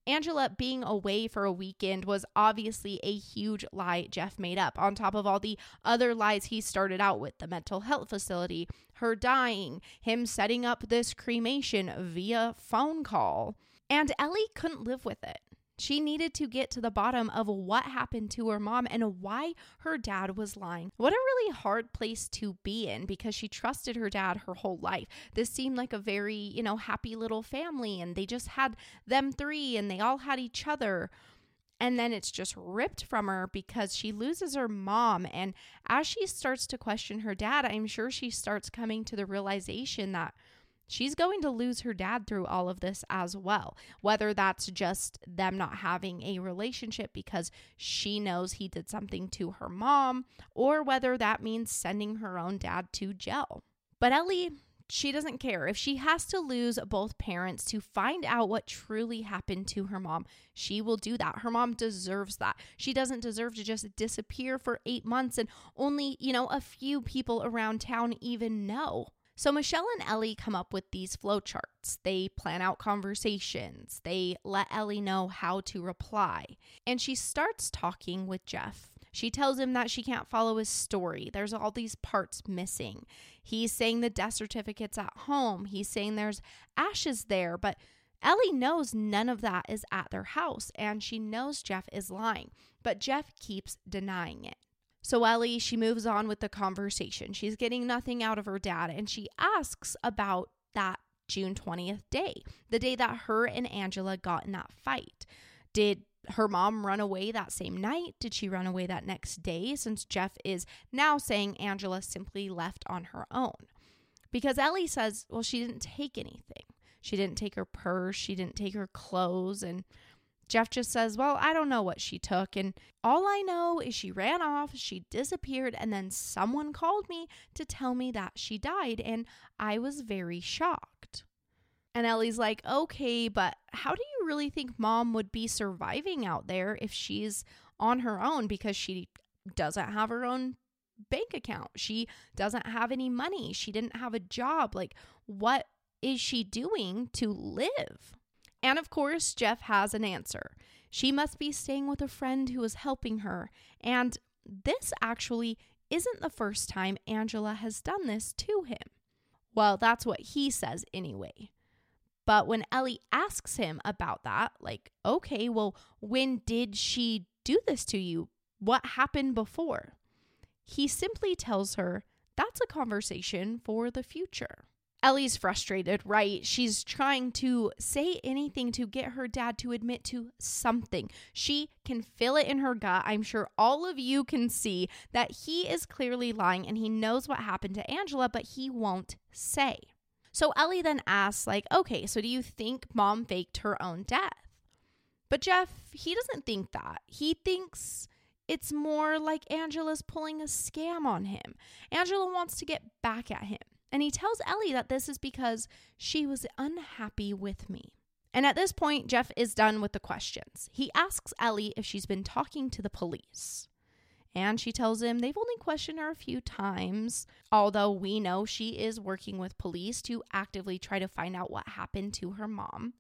Angela being away for a weekend was obviously a huge lie Geoff made up, on top of all the other lies he started out with the mental health facility, her dying, him setting up this cremation via phone call. And Ellie couldn't live with it. She needed to get to the bottom of what happened to her mom and why her dad was lying. What a really hard place to be in because she trusted her dad her whole life. This seemed like a very, you know, happy little family and they just had them three and they all had each other. And then it's just ripped from her because she loses her mom. And as she starts to question her dad, I'm sure she starts coming to the realization that she's going to lose her dad through all of this as well. Whether that's just them not having a relationship because she knows he did something to her mom, or whether that means sending her own dad to jail. But Ellie, she doesn't care. If she has to lose both parents to find out what truly happened to her mom, she will do that. Her mom deserves that. She doesn't deserve to just disappear for eight months and only, you know, a few people around town even know. So Michelle and Ellie come up with these flowcharts. They plan out conversations. They let Ellie know how to reply. And she starts talking with Geoff. She tells him that she can't follow his story. There's all these parts missing. He's saying the death certificate's at home. He's saying there's ashes there, but Ellie knows none of that is at their house and she knows Geoff is lying, but Geoff keeps denying it. So Ellie, she moves on with the conversation. She's getting nothing out of her dad and she asks about that June 20th day, the day that her and Angela got in that fight. Did her mom run away that same night? Did she run away that next day? Since Geoff is now saying Angela simply left on her own. Because Ellie says, well, she didn't take anything. She didn't take her purse, she didn't take her clothes, and Geoff just says, Well, I don't know what she took. And all I know is she ran off, she disappeared, and then someone called me to tell me that she died. And I was very shocked. And Ellie's like, Okay, but how do you really think mom would be surviving out there if she's on her own because she doesn't have her own bank account? She doesn't have any money. She didn't have a job. Like, what is she doing to live? And of course, Geoff has an answer. She must be staying with a friend who is helping her. And this actually isn't the first time Angela has done this to him. Well, that's what he says anyway. But when Ellie asks him about that, like, okay, well, when did she do this to you? What happened before? He simply tells her that's a conversation for the future. Ellie's frustrated, right? She's trying to say anything to get her dad to admit to something. She can feel it in her gut. I'm sure all of you can see that he is clearly lying and he knows what happened to Angela, but he won't say. So Ellie then asks, like, okay, so do you think mom faked her own death? But Geoff, he doesn't think that. He thinks it's more like Angela's pulling a scam on him. Angela wants to get back at him. And he tells Ellie that this is because she was unhappy with me. And at this point, Geoff is done with the questions. He asks Ellie if she's been talking to the police. And she tells him they've only questioned her a few times, although we know she is working with police to actively try to find out what happened to her mom.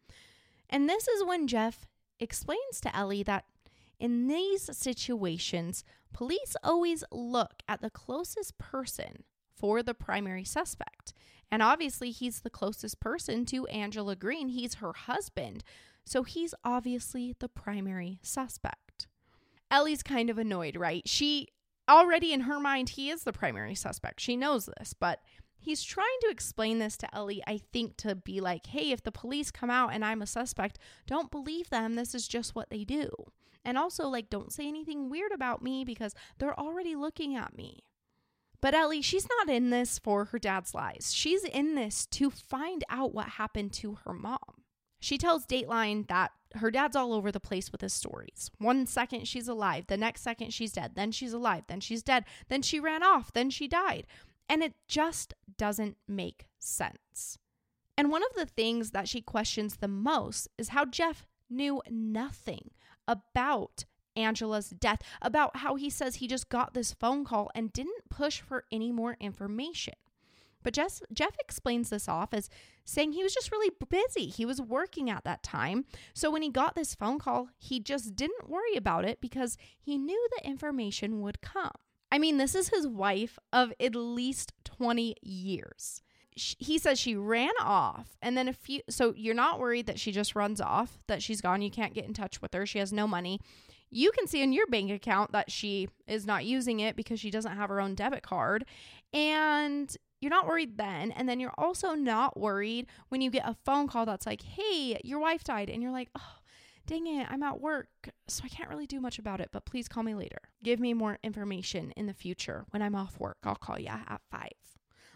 And this is when Geoff explains to Ellie that in these situations, police always look at the closest person for the primary suspect. And obviously, he's the closest person to Angela Green. He's her husband. So he's obviously the primary suspect. Ellie's kind of annoyed, right? She already in her mind, he is the primary suspect. She knows this, but he's trying to explain this to Ellie, I think, to be like, hey, if the police come out and I'm a suspect, don't believe them. This is just what they do. And also, like, don't say anything weird about me because they're already looking at me. But Ellie, she's not in this for her dad's lies. She's in this to find out what happened to her mom. She tells Dateline that her dad's all over the place with his stories. One second she's alive, the next second she's dead, then she's alive, then she's dead, then she ran off, then she died. And it just doesn't make sense. And one of the things that she questions the most is how Geoff knew nothing about Angela's death, about how he says he just got this phone call and didn't push for any more information. But Geoff, Geoff explains this off as saying he was just really busy. He was working at that time. So when he got this phone call, he just didn't worry about it because he knew the information would come. I mean, this is his wife of at least 20 years. sh- he says she ran off and then a few so you're not worried that she just runs off that she's gone you can't get in touch with her she has no money you can see in your bank account that she is not using it because she doesn't have her own debit card and you're not worried then. And then you're also not worried when you get a phone call that's like hey your wife died and you're like oh dang it i'm at work so i can't really do much about it but please call me later. Give me more information in the future when i'm off work. I'll call you at five.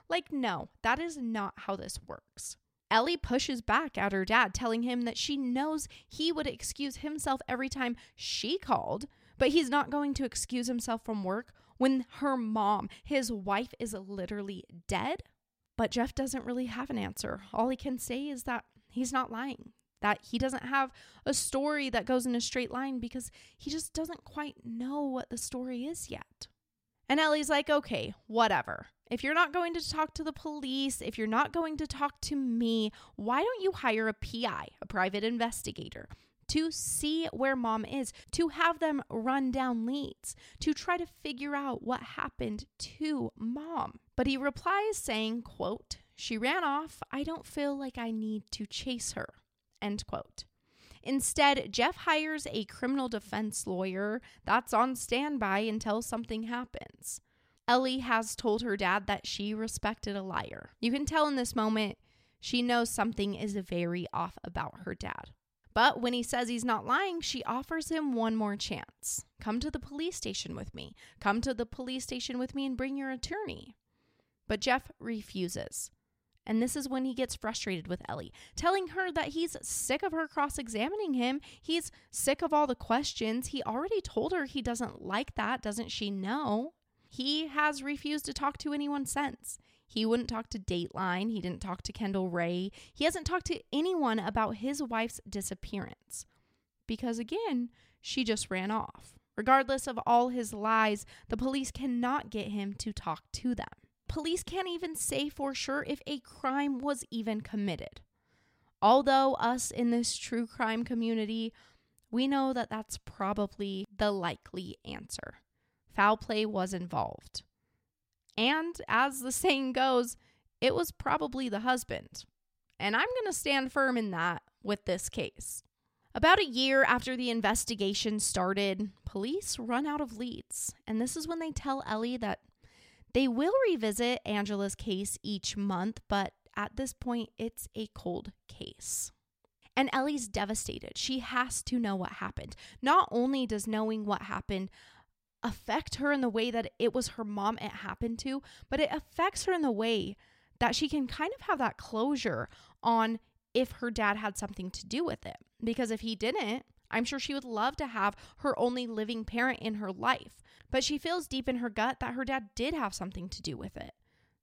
Like, no, that is not how this works. Ellie pushes back at her dad, telling him that she knows he would excuse himself every time she called, but he's not going to excuse himself from work when her mom, his wife, is literally dead. But Geoff doesn't really have an answer. All he can say is that he's not lying, that he doesn't have a story that goes in a straight line because he just doesn't quite know what the story is yet. And Ellie's like, okay, whatever. If you're not going to talk to the police, if you're not going to talk to me, why don't you hire a PI, a private investigator? to see where mom is, to have them run down leads, to try to figure out what happened to mom. But he replies saying, quote, "She ran off. I don't feel like I need to chase her." End quote. Instead, Geoff hires a criminal defense lawyer that's on standby until something happens. Ellie has told her dad that she respected a liar. You can tell in this moment she knows something is very off about her dad. But when he says he's not lying, she offers him one more chance. Come to the police station with me. Come to the police station with me and bring your attorney. But Geoff refuses. And this is when he gets frustrated with Ellie, telling her that he's sick of her cross examining him. He's sick of all the questions. He already told her he doesn't like that. Doesn't she know? He has refused to talk to anyone since. He wouldn't talk to Dateline. He didn't talk to Kendall Rae. He hasn't talked to anyone about his wife's disappearance. Because again, she just ran off. Regardless of all his lies, the police cannot get him to talk to them. Police can't even say for sure if a crime was even committed. Although, us in this true crime community, we know that that's probably the likely answer foul play was involved. And as the saying goes, it was probably the husband. And I'm going to stand firm in that with this case. About a year after the investigation started, police run out of leads. And this is when they tell Ellie that they will revisit Angela's case each month, but at this point, it's a cold case. And Ellie's devastated. She has to know what happened. Not only does knowing what happened affect her in the way that it was her mom it happened to, but it affects her in the way that she can kind of have that closure on if her dad had something to do with it. Because if he didn't, I'm sure she would love to have her only living parent in her life, but she feels deep in her gut that her dad did have something to do with it.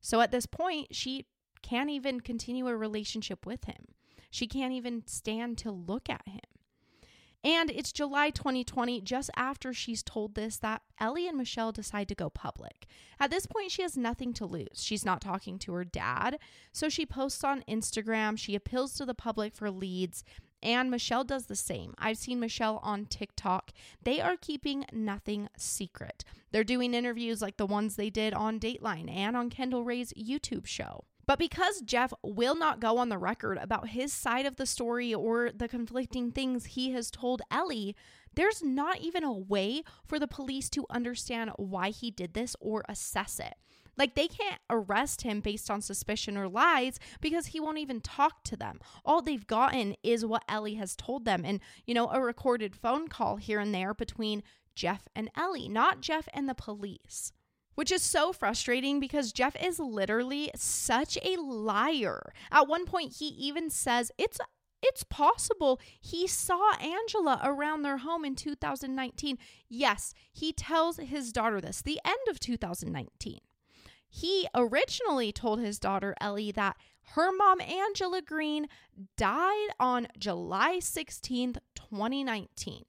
So at this point, she can't even continue a relationship with him. She can't even stand to look at him. And it's July 2020, just after she's told this, that Ellie and Michelle decide to go public. At this point, she has nothing to lose. She's not talking to her dad. So she posts on Instagram. She appeals to the public for leads. And Michelle does the same. I've seen Michelle on TikTok. They are keeping nothing secret. They're doing interviews like the ones they did on Dateline and on Kendall Rae's YouTube show. But because Geoff will not go on the record about his side of the story or the conflicting things he has told Ellie, there's not even a way for the police to understand why he did this or assess it. Like they can't arrest him based on suspicion or lies because he won't even talk to them. All they've gotten is what Ellie has told them and, you know, a recorded phone call here and there between Geoff and Ellie, not Geoff and the police which is so frustrating because Geoff is literally such a liar. At one point he even says it's it's possible he saw Angela around their home in 2019. Yes, he tells his daughter this, the end of 2019. He originally told his daughter Ellie that her mom, Angela Green, died on July 16th, 2019.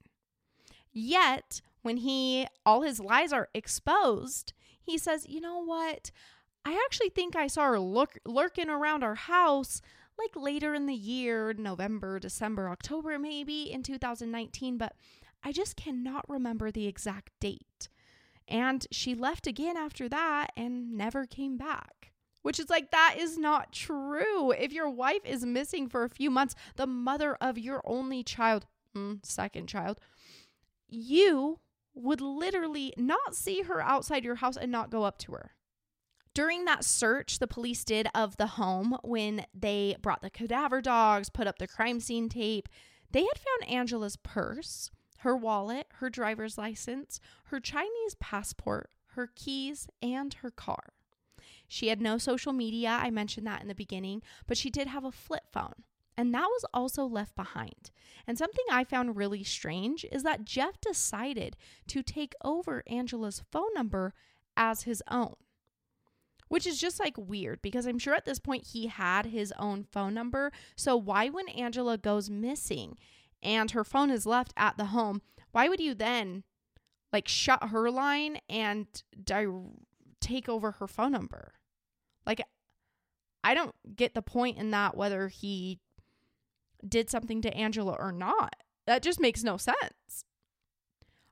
Yet, when he all his lies are exposed, he says, "You know what? I actually think I saw her lurk, lurking around our house like later in the year, November, December, October maybe in 2019, but I just cannot remember the exact date." And she left again after that and never came back which is like, that is not true. If your wife is missing for a few months, the mother of your only child, mm, second child, you would literally not see her outside your house and not go up to her. During that search the police did of the home when they brought the cadaver dogs, put up the crime scene tape, they had found Angela's purse, her wallet, her driver's license, her Chinese passport, her keys, and her car. She had no social media, I mentioned that in the beginning, but she did have a flip phone. And that was also left behind. And something I found really strange is that Geoff decided to take over Angela's phone number as his own which is just like weird because I'm sure at this point he had his own phone number. So why when Angela goes missing and her phone is left at the home, why would you then like shut her line and di- take over her phone number? Like I don't get the point in that whether he did something to Angela or not. That just makes no sense.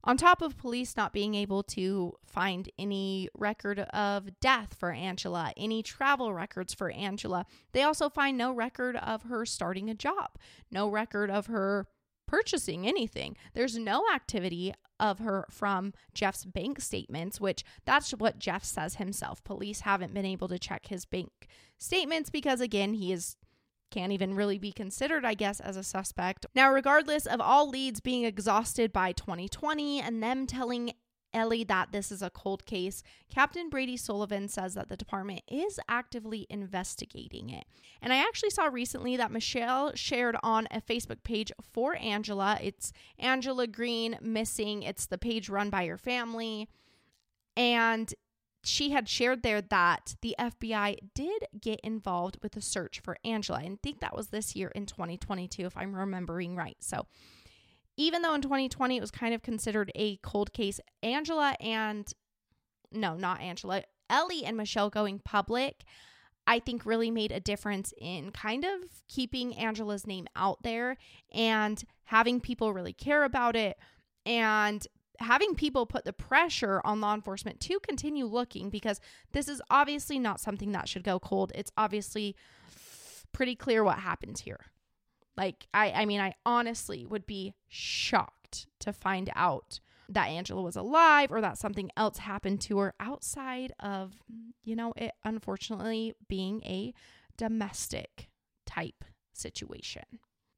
On top of police not being able to find any record of death for Angela, any travel records for Angela, they also find no record of her starting a job, no record of her purchasing anything. There's no activity of her from Geoff's bank statements, which that's what Geoff says himself. Police haven't been able to check his bank statements because, again, he is can't even really be considered, I guess, as a suspect. Now, regardless of all leads being exhausted by 2020 and them telling Ellie that this is a cold case, Captain Brady Sullivan says that the department is actively investigating it. And I actually saw recently that Michelle shared on a Facebook page for Angela. It's Angela Green missing, it's the page run by her family. And she had shared there that the FBI did get involved with the search for Angela. And I think that was this year in 2022, if I'm remembering right. So, even though in 2020 it was kind of considered a cold case, Angela and no, not Angela, Ellie and Michelle going public, I think really made a difference in kind of keeping Angela's name out there and having people really care about it and having people put the pressure on law enforcement to continue looking because this is obviously not something that should go cold. It's obviously pretty clear what happens here. Like I I mean I honestly would be shocked to find out that Angela was alive or that something else happened to her outside of you know it unfortunately being a domestic type situation.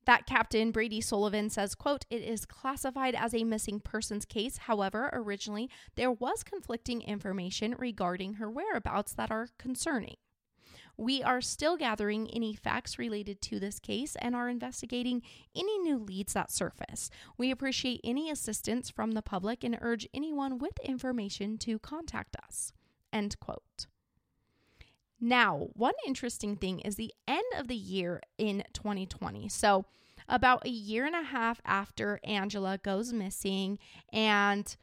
That Captain Brady Sullivan says, quote, it is classified as a missing persons case. However, originally there was conflicting information regarding her whereabouts that are concerning. We are still gathering any facts related to this case and are investigating any new leads that surface. We appreciate any assistance from the public and urge anyone with information to contact us. End quote. Now, one interesting thing is the end of the year in 2020. So, about a year and a half after Angela goes missing, and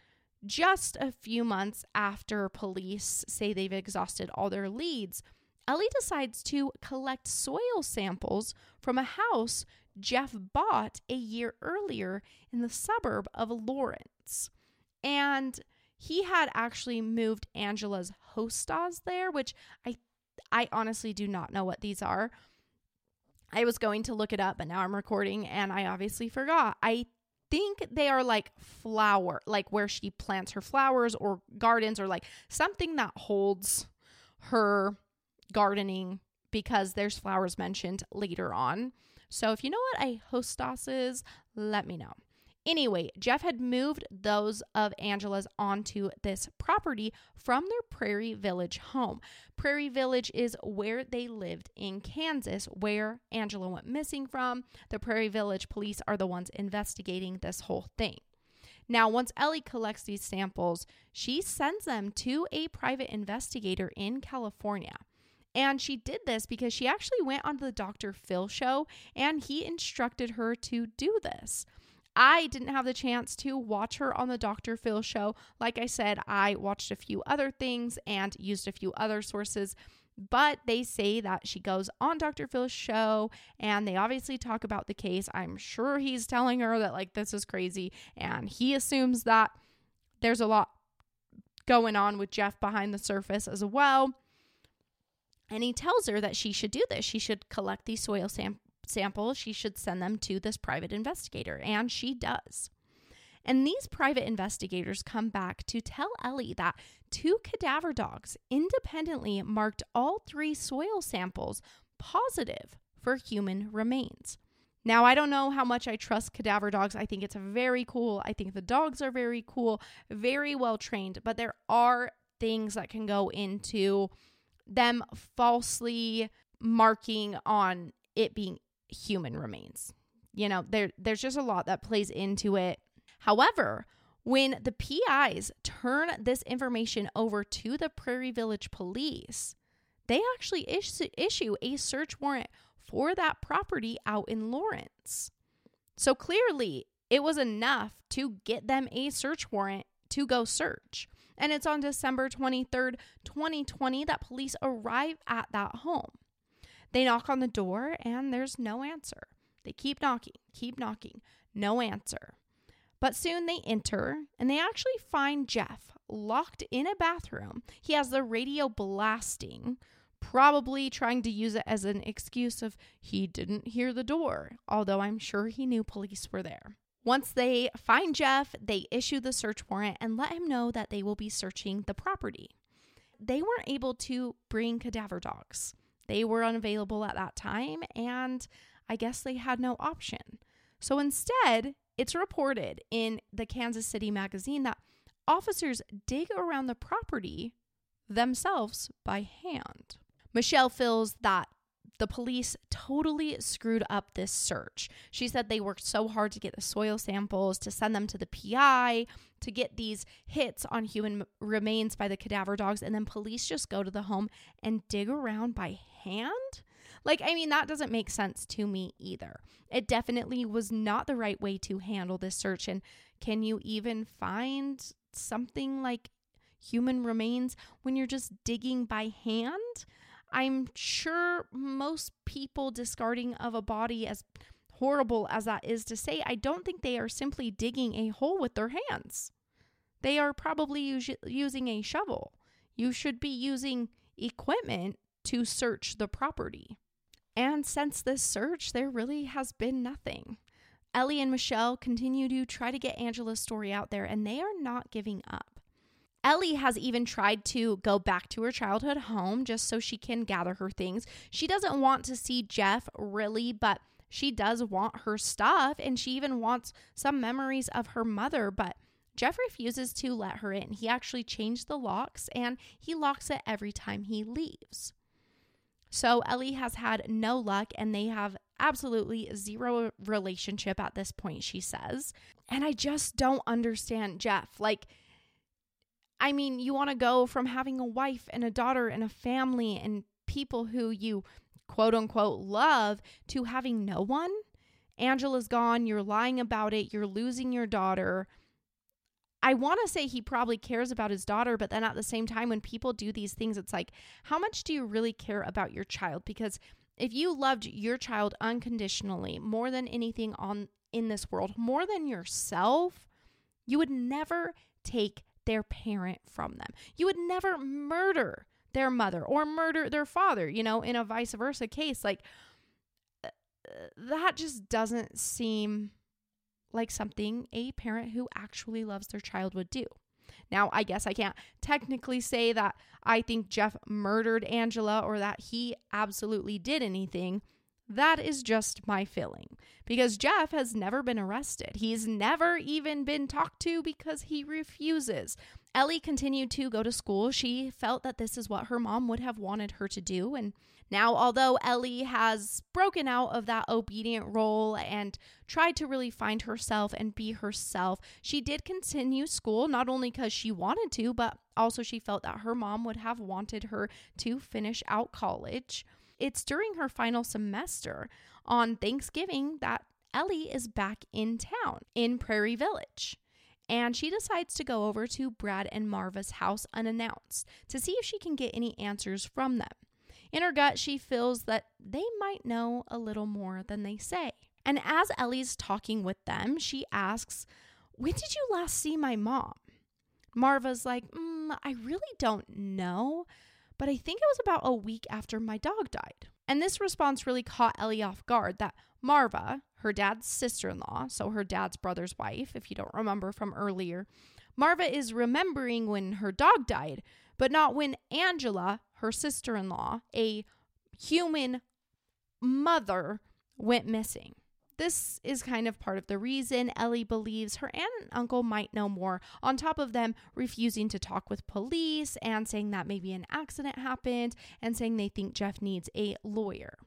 just a few months after police say they've exhausted all their leads, Ellie decides to collect soil samples from a house Geoff bought a year earlier in the suburb of Lawrence. And he had actually moved Angela's hostas there, which I I honestly do not know what these are. I was going to look it up, but now I'm recording and I obviously forgot. I think they are like flower, like where she plants her flowers or gardens or like something that holds her gardening because there's flowers mentioned later on. So if you know what a hostas is, let me know. Anyway, Geoff had moved those of Angela's onto this property from their Prairie Village home. Prairie Village is where they lived in Kansas, where Angela went missing from. The Prairie Village police are the ones investigating this whole thing. Now, once Ellie collects these samples, she sends them to a private investigator in California. And she did this because she actually went on the Dr. Phil show and he instructed her to do this. I didn't have the chance to watch her on the Dr. Phil show. Like I said, I watched a few other things and used a few other sources. But they say that she goes on Dr. Phil's show and they obviously talk about the case. I'm sure he's telling her that, like, this is crazy. And he assumes that there's a lot going on with Geoff behind the surface as well. And he tells her that she should do this. She should collect these soil sam- samples. She should send them to this private investigator. And she does. And these private investigators come back to tell Ellie that two cadaver dogs independently marked all three soil samples positive for human remains. Now, I don't know how much I trust cadaver dogs. I think it's very cool. I think the dogs are very cool, very well trained, but there are things that can go into them falsely marking on it being human remains. You know, there there's just a lot that plays into it. However, when the PIs turn this information over to the Prairie Village police, they actually issue, issue a search warrant for that property out in Lawrence. So clearly, it was enough to get them a search warrant to go search. And it's on December 23rd, 2020, that police arrive at that home. They knock on the door and there's no answer. They keep knocking, keep knocking, no answer. But soon they enter and they actually find Geoff locked in a bathroom. He has the radio blasting, probably trying to use it as an excuse of he didn't hear the door, although I'm sure he knew police were there. Once they find Geoff, they issue the search warrant and let him know that they will be searching the property. They weren't able to bring cadaver dogs. They were unavailable at that time, and I guess they had no option. So instead, it's reported in the Kansas City Magazine that officers dig around the property themselves by hand. Michelle feels that the police totally screwed up this search. She said they worked so hard to get the soil samples, to send them to the PI, to get these hits on human remains by the cadaver dogs, and then police just go to the home and dig around by hand? Like, I mean, that doesn't make sense to me either. It definitely was not the right way to handle this search. And can you even find something like human remains when you're just digging by hand? I'm sure most people discarding of a body, as horrible as that is to say, I don't think they are simply digging a hole with their hands. They are probably us- using a shovel. You should be using equipment to search the property. And since this search, there really has been nothing. Ellie and Michelle continue to try to get Angela's story out there, and they are not giving up. Ellie has even tried to go back to her childhood home just so she can gather her things. She doesn't want to see Geoff really, but she does want her stuff and she even wants some memories of her mother, but Geoff refuses to let her in. He actually changed the locks and he locks it every time he leaves. So Ellie has had no luck and they have absolutely zero relationship at this point, she says. And I just don't understand Geoff. Like, I mean, you want to go from having a wife and a daughter and a family and people who you quote unquote love to having no one. Angela's gone, you're lying about it, you're losing your daughter. I want to say he probably cares about his daughter, but then at the same time, when people do these things, it's like, how much do you really care about your child? Because if you loved your child unconditionally more than anything on in this world, more than yourself, you would never take their parent from them. You would never murder their mother or murder their father, you know, in a vice versa case. Like, uh, that just doesn't seem like something a parent who actually loves their child would do. Now, I guess I can't technically say that I think Geoff murdered Angela or that he absolutely did anything. That is just my feeling because Geoff has never been arrested. He's never even been talked to because he refuses. Ellie continued to go to school. She felt that this is what her mom would have wanted her to do. And now, although Ellie has broken out of that obedient role and tried to really find herself and be herself, she did continue school, not only because she wanted to, but also she felt that her mom would have wanted her to finish out college. It's during her final semester on Thanksgiving that Ellie is back in town in Prairie Village. And she decides to go over to Brad and Marva's house unannounced to see if she can get any answers from them. In her gut, she feels that they might know a little more than they say. And as Ellie's talking with them, she asks, When did you last see my mom? Marva's like, mm, I really don't know, but I think it was about a week after my dog died. And this response really caught Ellie off guard that Marva, her dad's sister in law, so her dad's brother's wife, if you don't remember from earlier, Marva is remembering when her dog died, but not when Angela, her sister in law, a human mother, went missing. This is kind of part of the reason Ellie believes her aunt and uncle might know more, on top of them refusing to talk with police and saying that maybe an accident happened and saying they think Geoff needs a lawyer.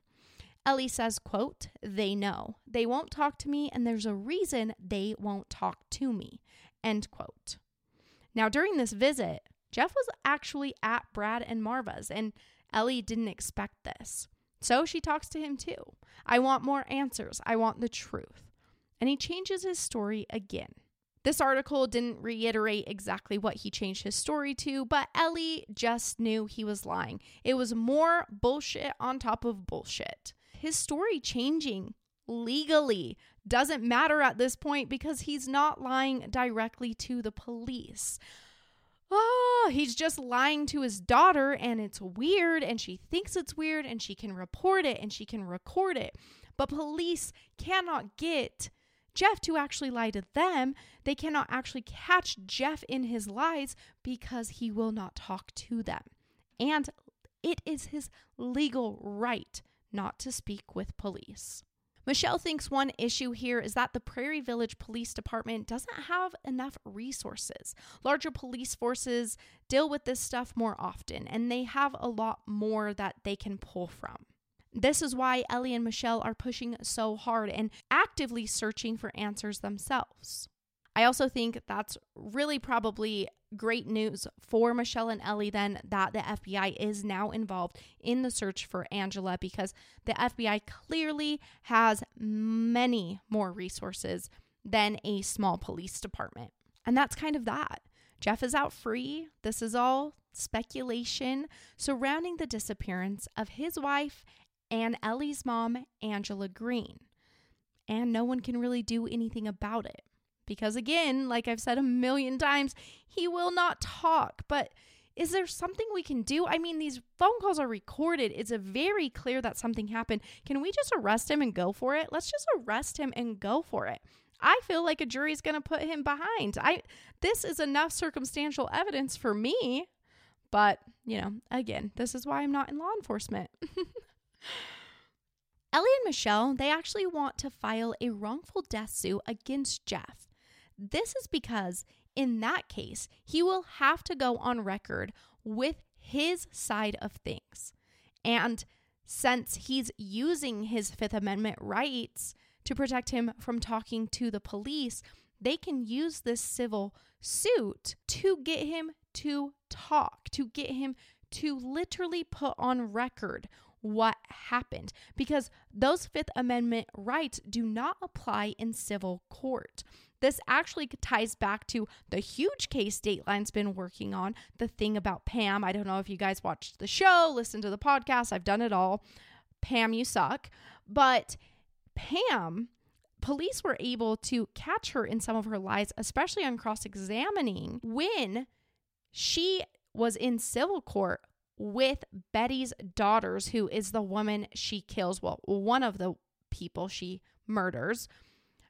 Ellie says, quote, they know. They won't talk to me and there's a reason they won't talk to me, end quote. Now, during this visit, Geoff was actually at Brad and Marva's and Ellie didn't expect this. So she talks to him too. I want more answers. I want the truth. And he changes his story again. This article didn't reiterate exactly what he changed his story to, but Ellie just knew he was lying. It was more bullshit on top of bullshit. His story changing legally doesn't matter at this point because he's not lying directly to the police oh, he's just lying to his daughter and it's weird and she thinks it's weird and she can report it and she can record it. But police cannot get Geoff to actually lie to them. They cannot actually catch Geoff in his lies because he will not talk to them. And it is his legal right not to speak with police. Michelle thinks one issue here is that the Prairie Village Police Department doesn't have enough resources. Larger police forces deal with this stuff more often, and they have a lot more that they can pull from. This is why Ellie and Michelle are pushing so hard and actively searching for answers themselves. I also think that's really probably great news for Michelle and Ellie then that the FBI is now involved in the search for Angela because the FBI clearly has many more resources than a small police department. And that's kind of that. Geoff is out free. This is all speculation surrounding the disappearance of his wife and Ellie's mom, Angela Green. And no one can really do anything about it because again, like I've said a million times, he will not talk. But is there something we can do? I mean, these phone calls are recorded. It's very clear that something happened. Can we just arrest him and go for it? Let's just arrest him and go for it. I feel like a jury's going to put him behind. I this is enough circumstantial evidence for me. But, you know, again, this is why I'm not in law enforcement. Ellie and Michelle, they actually want to file a wrongful death suit against Geoff. This is because in that case, he will have to go on record with his side of things. And since he's using his Fifth Amendment rights to protect him from talking to the police, they can use this civil suit to get him to talk, to get him to literally put on record what happened because those Fifth Amendment rights do not apply in civil court. This actually ties back to the huge case Dateline's been working on, the thing about Pam. I don't know if you guys watched the show, listened to the podcast, I've done it all. Pam, you suck. But Pam, police were able to catch her in some of her lies, especially on cross examining, when she was in civil court with Betty's daughters, who is the woman she kills. Well, one of the people she murders.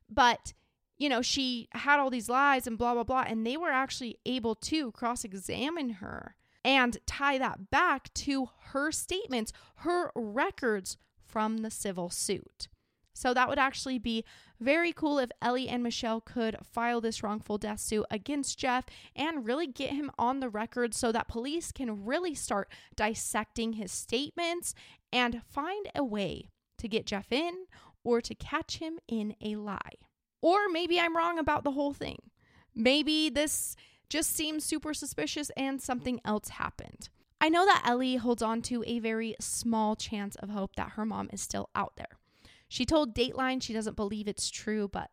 But you know, she had all these lies and blah, blah, blah. And they were actually able to cross examine her and tie that back to her statements, her records from the civil suit. So that would actually be very cool if Ellie and Michelle could file this wrongful death suit against Geoff and really get him on the record so that police can really start dissecting his statements and find a way to get Geoff in or to catch him in a lie. Or maybe I'm wrong about the whole thing. Maybe this just seems super suspicious and something else happened. I know that Ellie holds on to a very small chance of hope that her mom is still out there. She told Dateline she doesn't believe it's true, but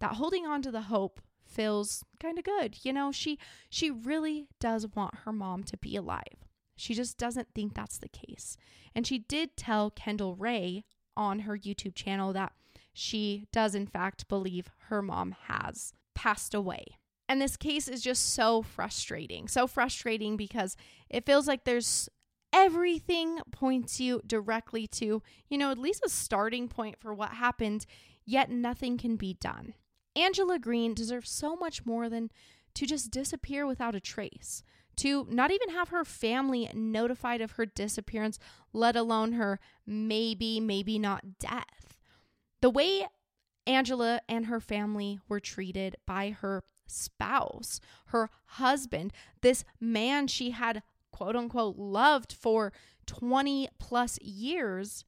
that holding on to the hope feels kind of good. You know, she she really does want her mom to be alive. She just doesn't think that's the case. And she did tell Kendall Rae on her YouTube channel that she does, in fact, believe her mom has passed away. And this case is just so frustrating. So frustrating because it feels like there's everything points you directly to, you know, at least a starting point for what happened, yet nothing can be done. Angela Green deserves so much more than to just disappear without a trace, to not even have her family notified of her disappearance, let alone her maybe, maybe not death. The way Angela and her family were treated by her spouse, her husband, this man she had quote unquote loved for 20 plus years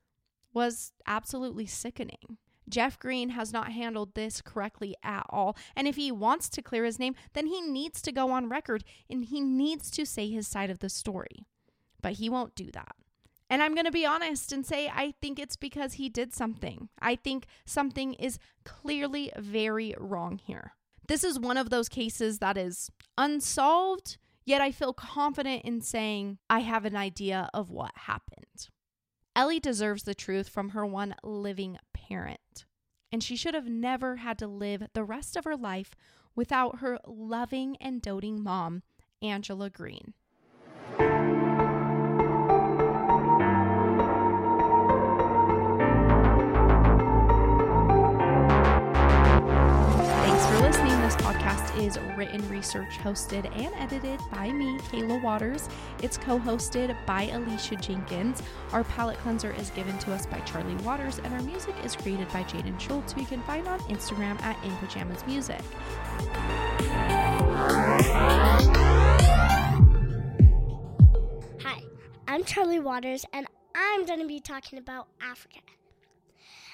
was absolutely sickening. Geoff Green has not handled this correctly at all. And if he wants to clear his name, then he needs to go on record and he needs to say his side of the story. But he won't do that. And I'm going to be honest and say I think it's because he did something. I think something is clearly very wrong here. This is one of those cases that is unsolved, yet I feel confident in saying I have an idea of what happened. Ellie deserves the truth from her one living parent, and she should have never had to live the rest of her life without her loving and doting mom, Angela Green. Is written, research, hosted, and edited by me, Kayla Waters. It's co hosted by Alicia Jenkins. Our palate cleanser is given to us by Charlie Waters, and our music is created by Jaden Schultz, who you can find on Instagram at In Pajamas Music. Hi, I'm Charlie Waters, and I'm going to be talking about Africa.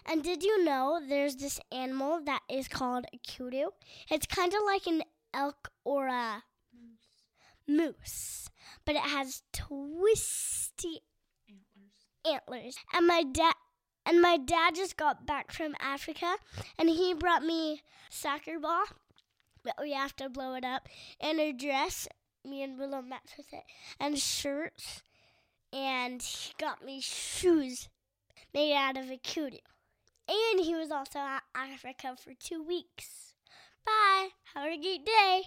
And did you know there's this animal that is called a kudu? It's kind of like an elk or a moose. but it has twisty antlers. antlers. And my dad and my dad just got back from Africa and he brought me soccer ball. But we have to blow it up and a dress. Me and Willow match with it and shirts. And he got me shoes made out of a kudu. And he was also at Africa for two weeks. Bye. Have a great day.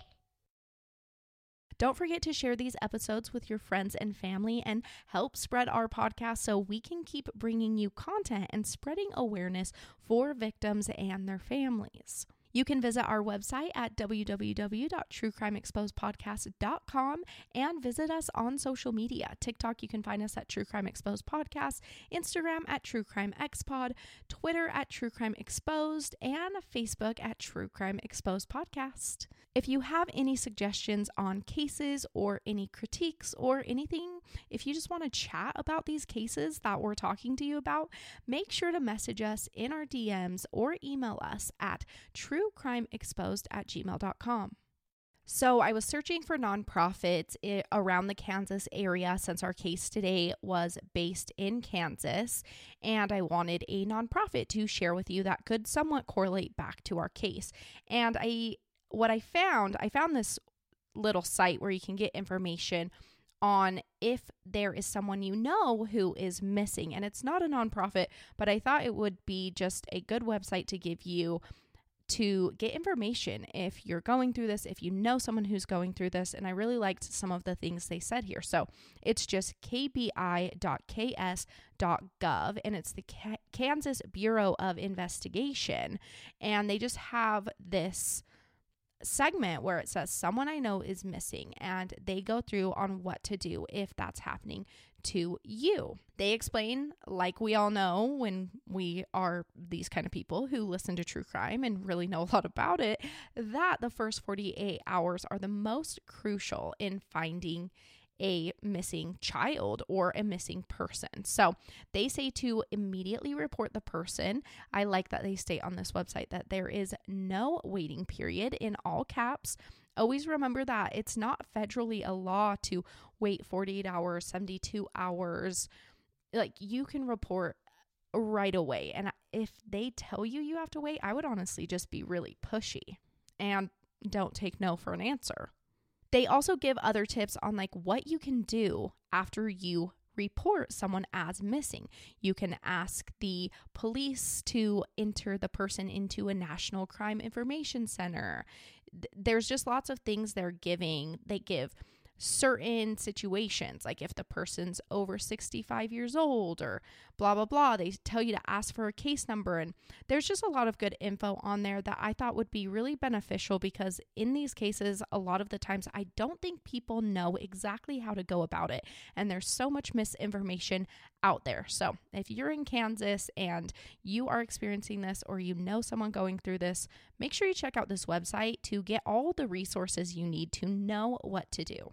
Don't forget to share these episodes with your friends and family and help spread our podcast so we can keep bringing you content and spreading awareness for victims and their families. You can visit our website at www.truecrimeexposedpodcast.com and visit us on social media. TikTok, you can find us at True Crime Exposed Podcast, Instagram at True Crime Expod, Twitter at True Crime Exposed, and Facebook at True Crime Exposed Podcast. If you have any suggestions on cases or any critiques or anything, if you just want to chat about these cases that we're talking to you about, make sure to message us in our DMs or email us at truecrimeexposed at gmail.com. So, I was searching for nonprofits eh, around the Kansas area since our case today was based in Kansas, and I wanted a nonprofit to share with you that could somewhat correlate back to our case. And I what I found, I found this little site where you can get information on if there is someone you know who is missing. And it's not a nonprofit, but I thought it would be just a good website to give you to get information if you're going through this, if you know someone who's going through this. And I really liked some of the things they said here. So it's just kbi.ks.gov and it's the Kansas Bureau of Investigation. And they just have this segment where it says someone I know is missing and they go through on what to do if that's happening to you. They explain, like we all know when we are these kind of people who listen to true crime and really know a lot about it, that the first 48 hours are the most crucial in finding a missing child or a missing person. So they say to immediately report the person. I like that they state on this website that there is no waiting period in all caps. Always remember that it's not federally a law to wait 48 hours, 72 hours. Like you can report right away. And if they tell you you have to wait, I would honestly just be really pushy and don't take no for an answer. They also give other tips on like what you can do after you report someone as missing. You can ask the police to enter the person into a national crime information center. There's just lots of things they're giving. They give certain situations, like if the person's over 65 years old or blah, blah, blah. They tell you to ask for a case number. And there's just a lot of good info on there that I thought would be really beneficial because in these cases, a lot of the times I don't think people know exactly how to go about it. And there's so much misinformation out there. So if you're in Kansas and you are experiencing this or you know someone going through this, make sure you check out this website to get all the resources you need to know what to do.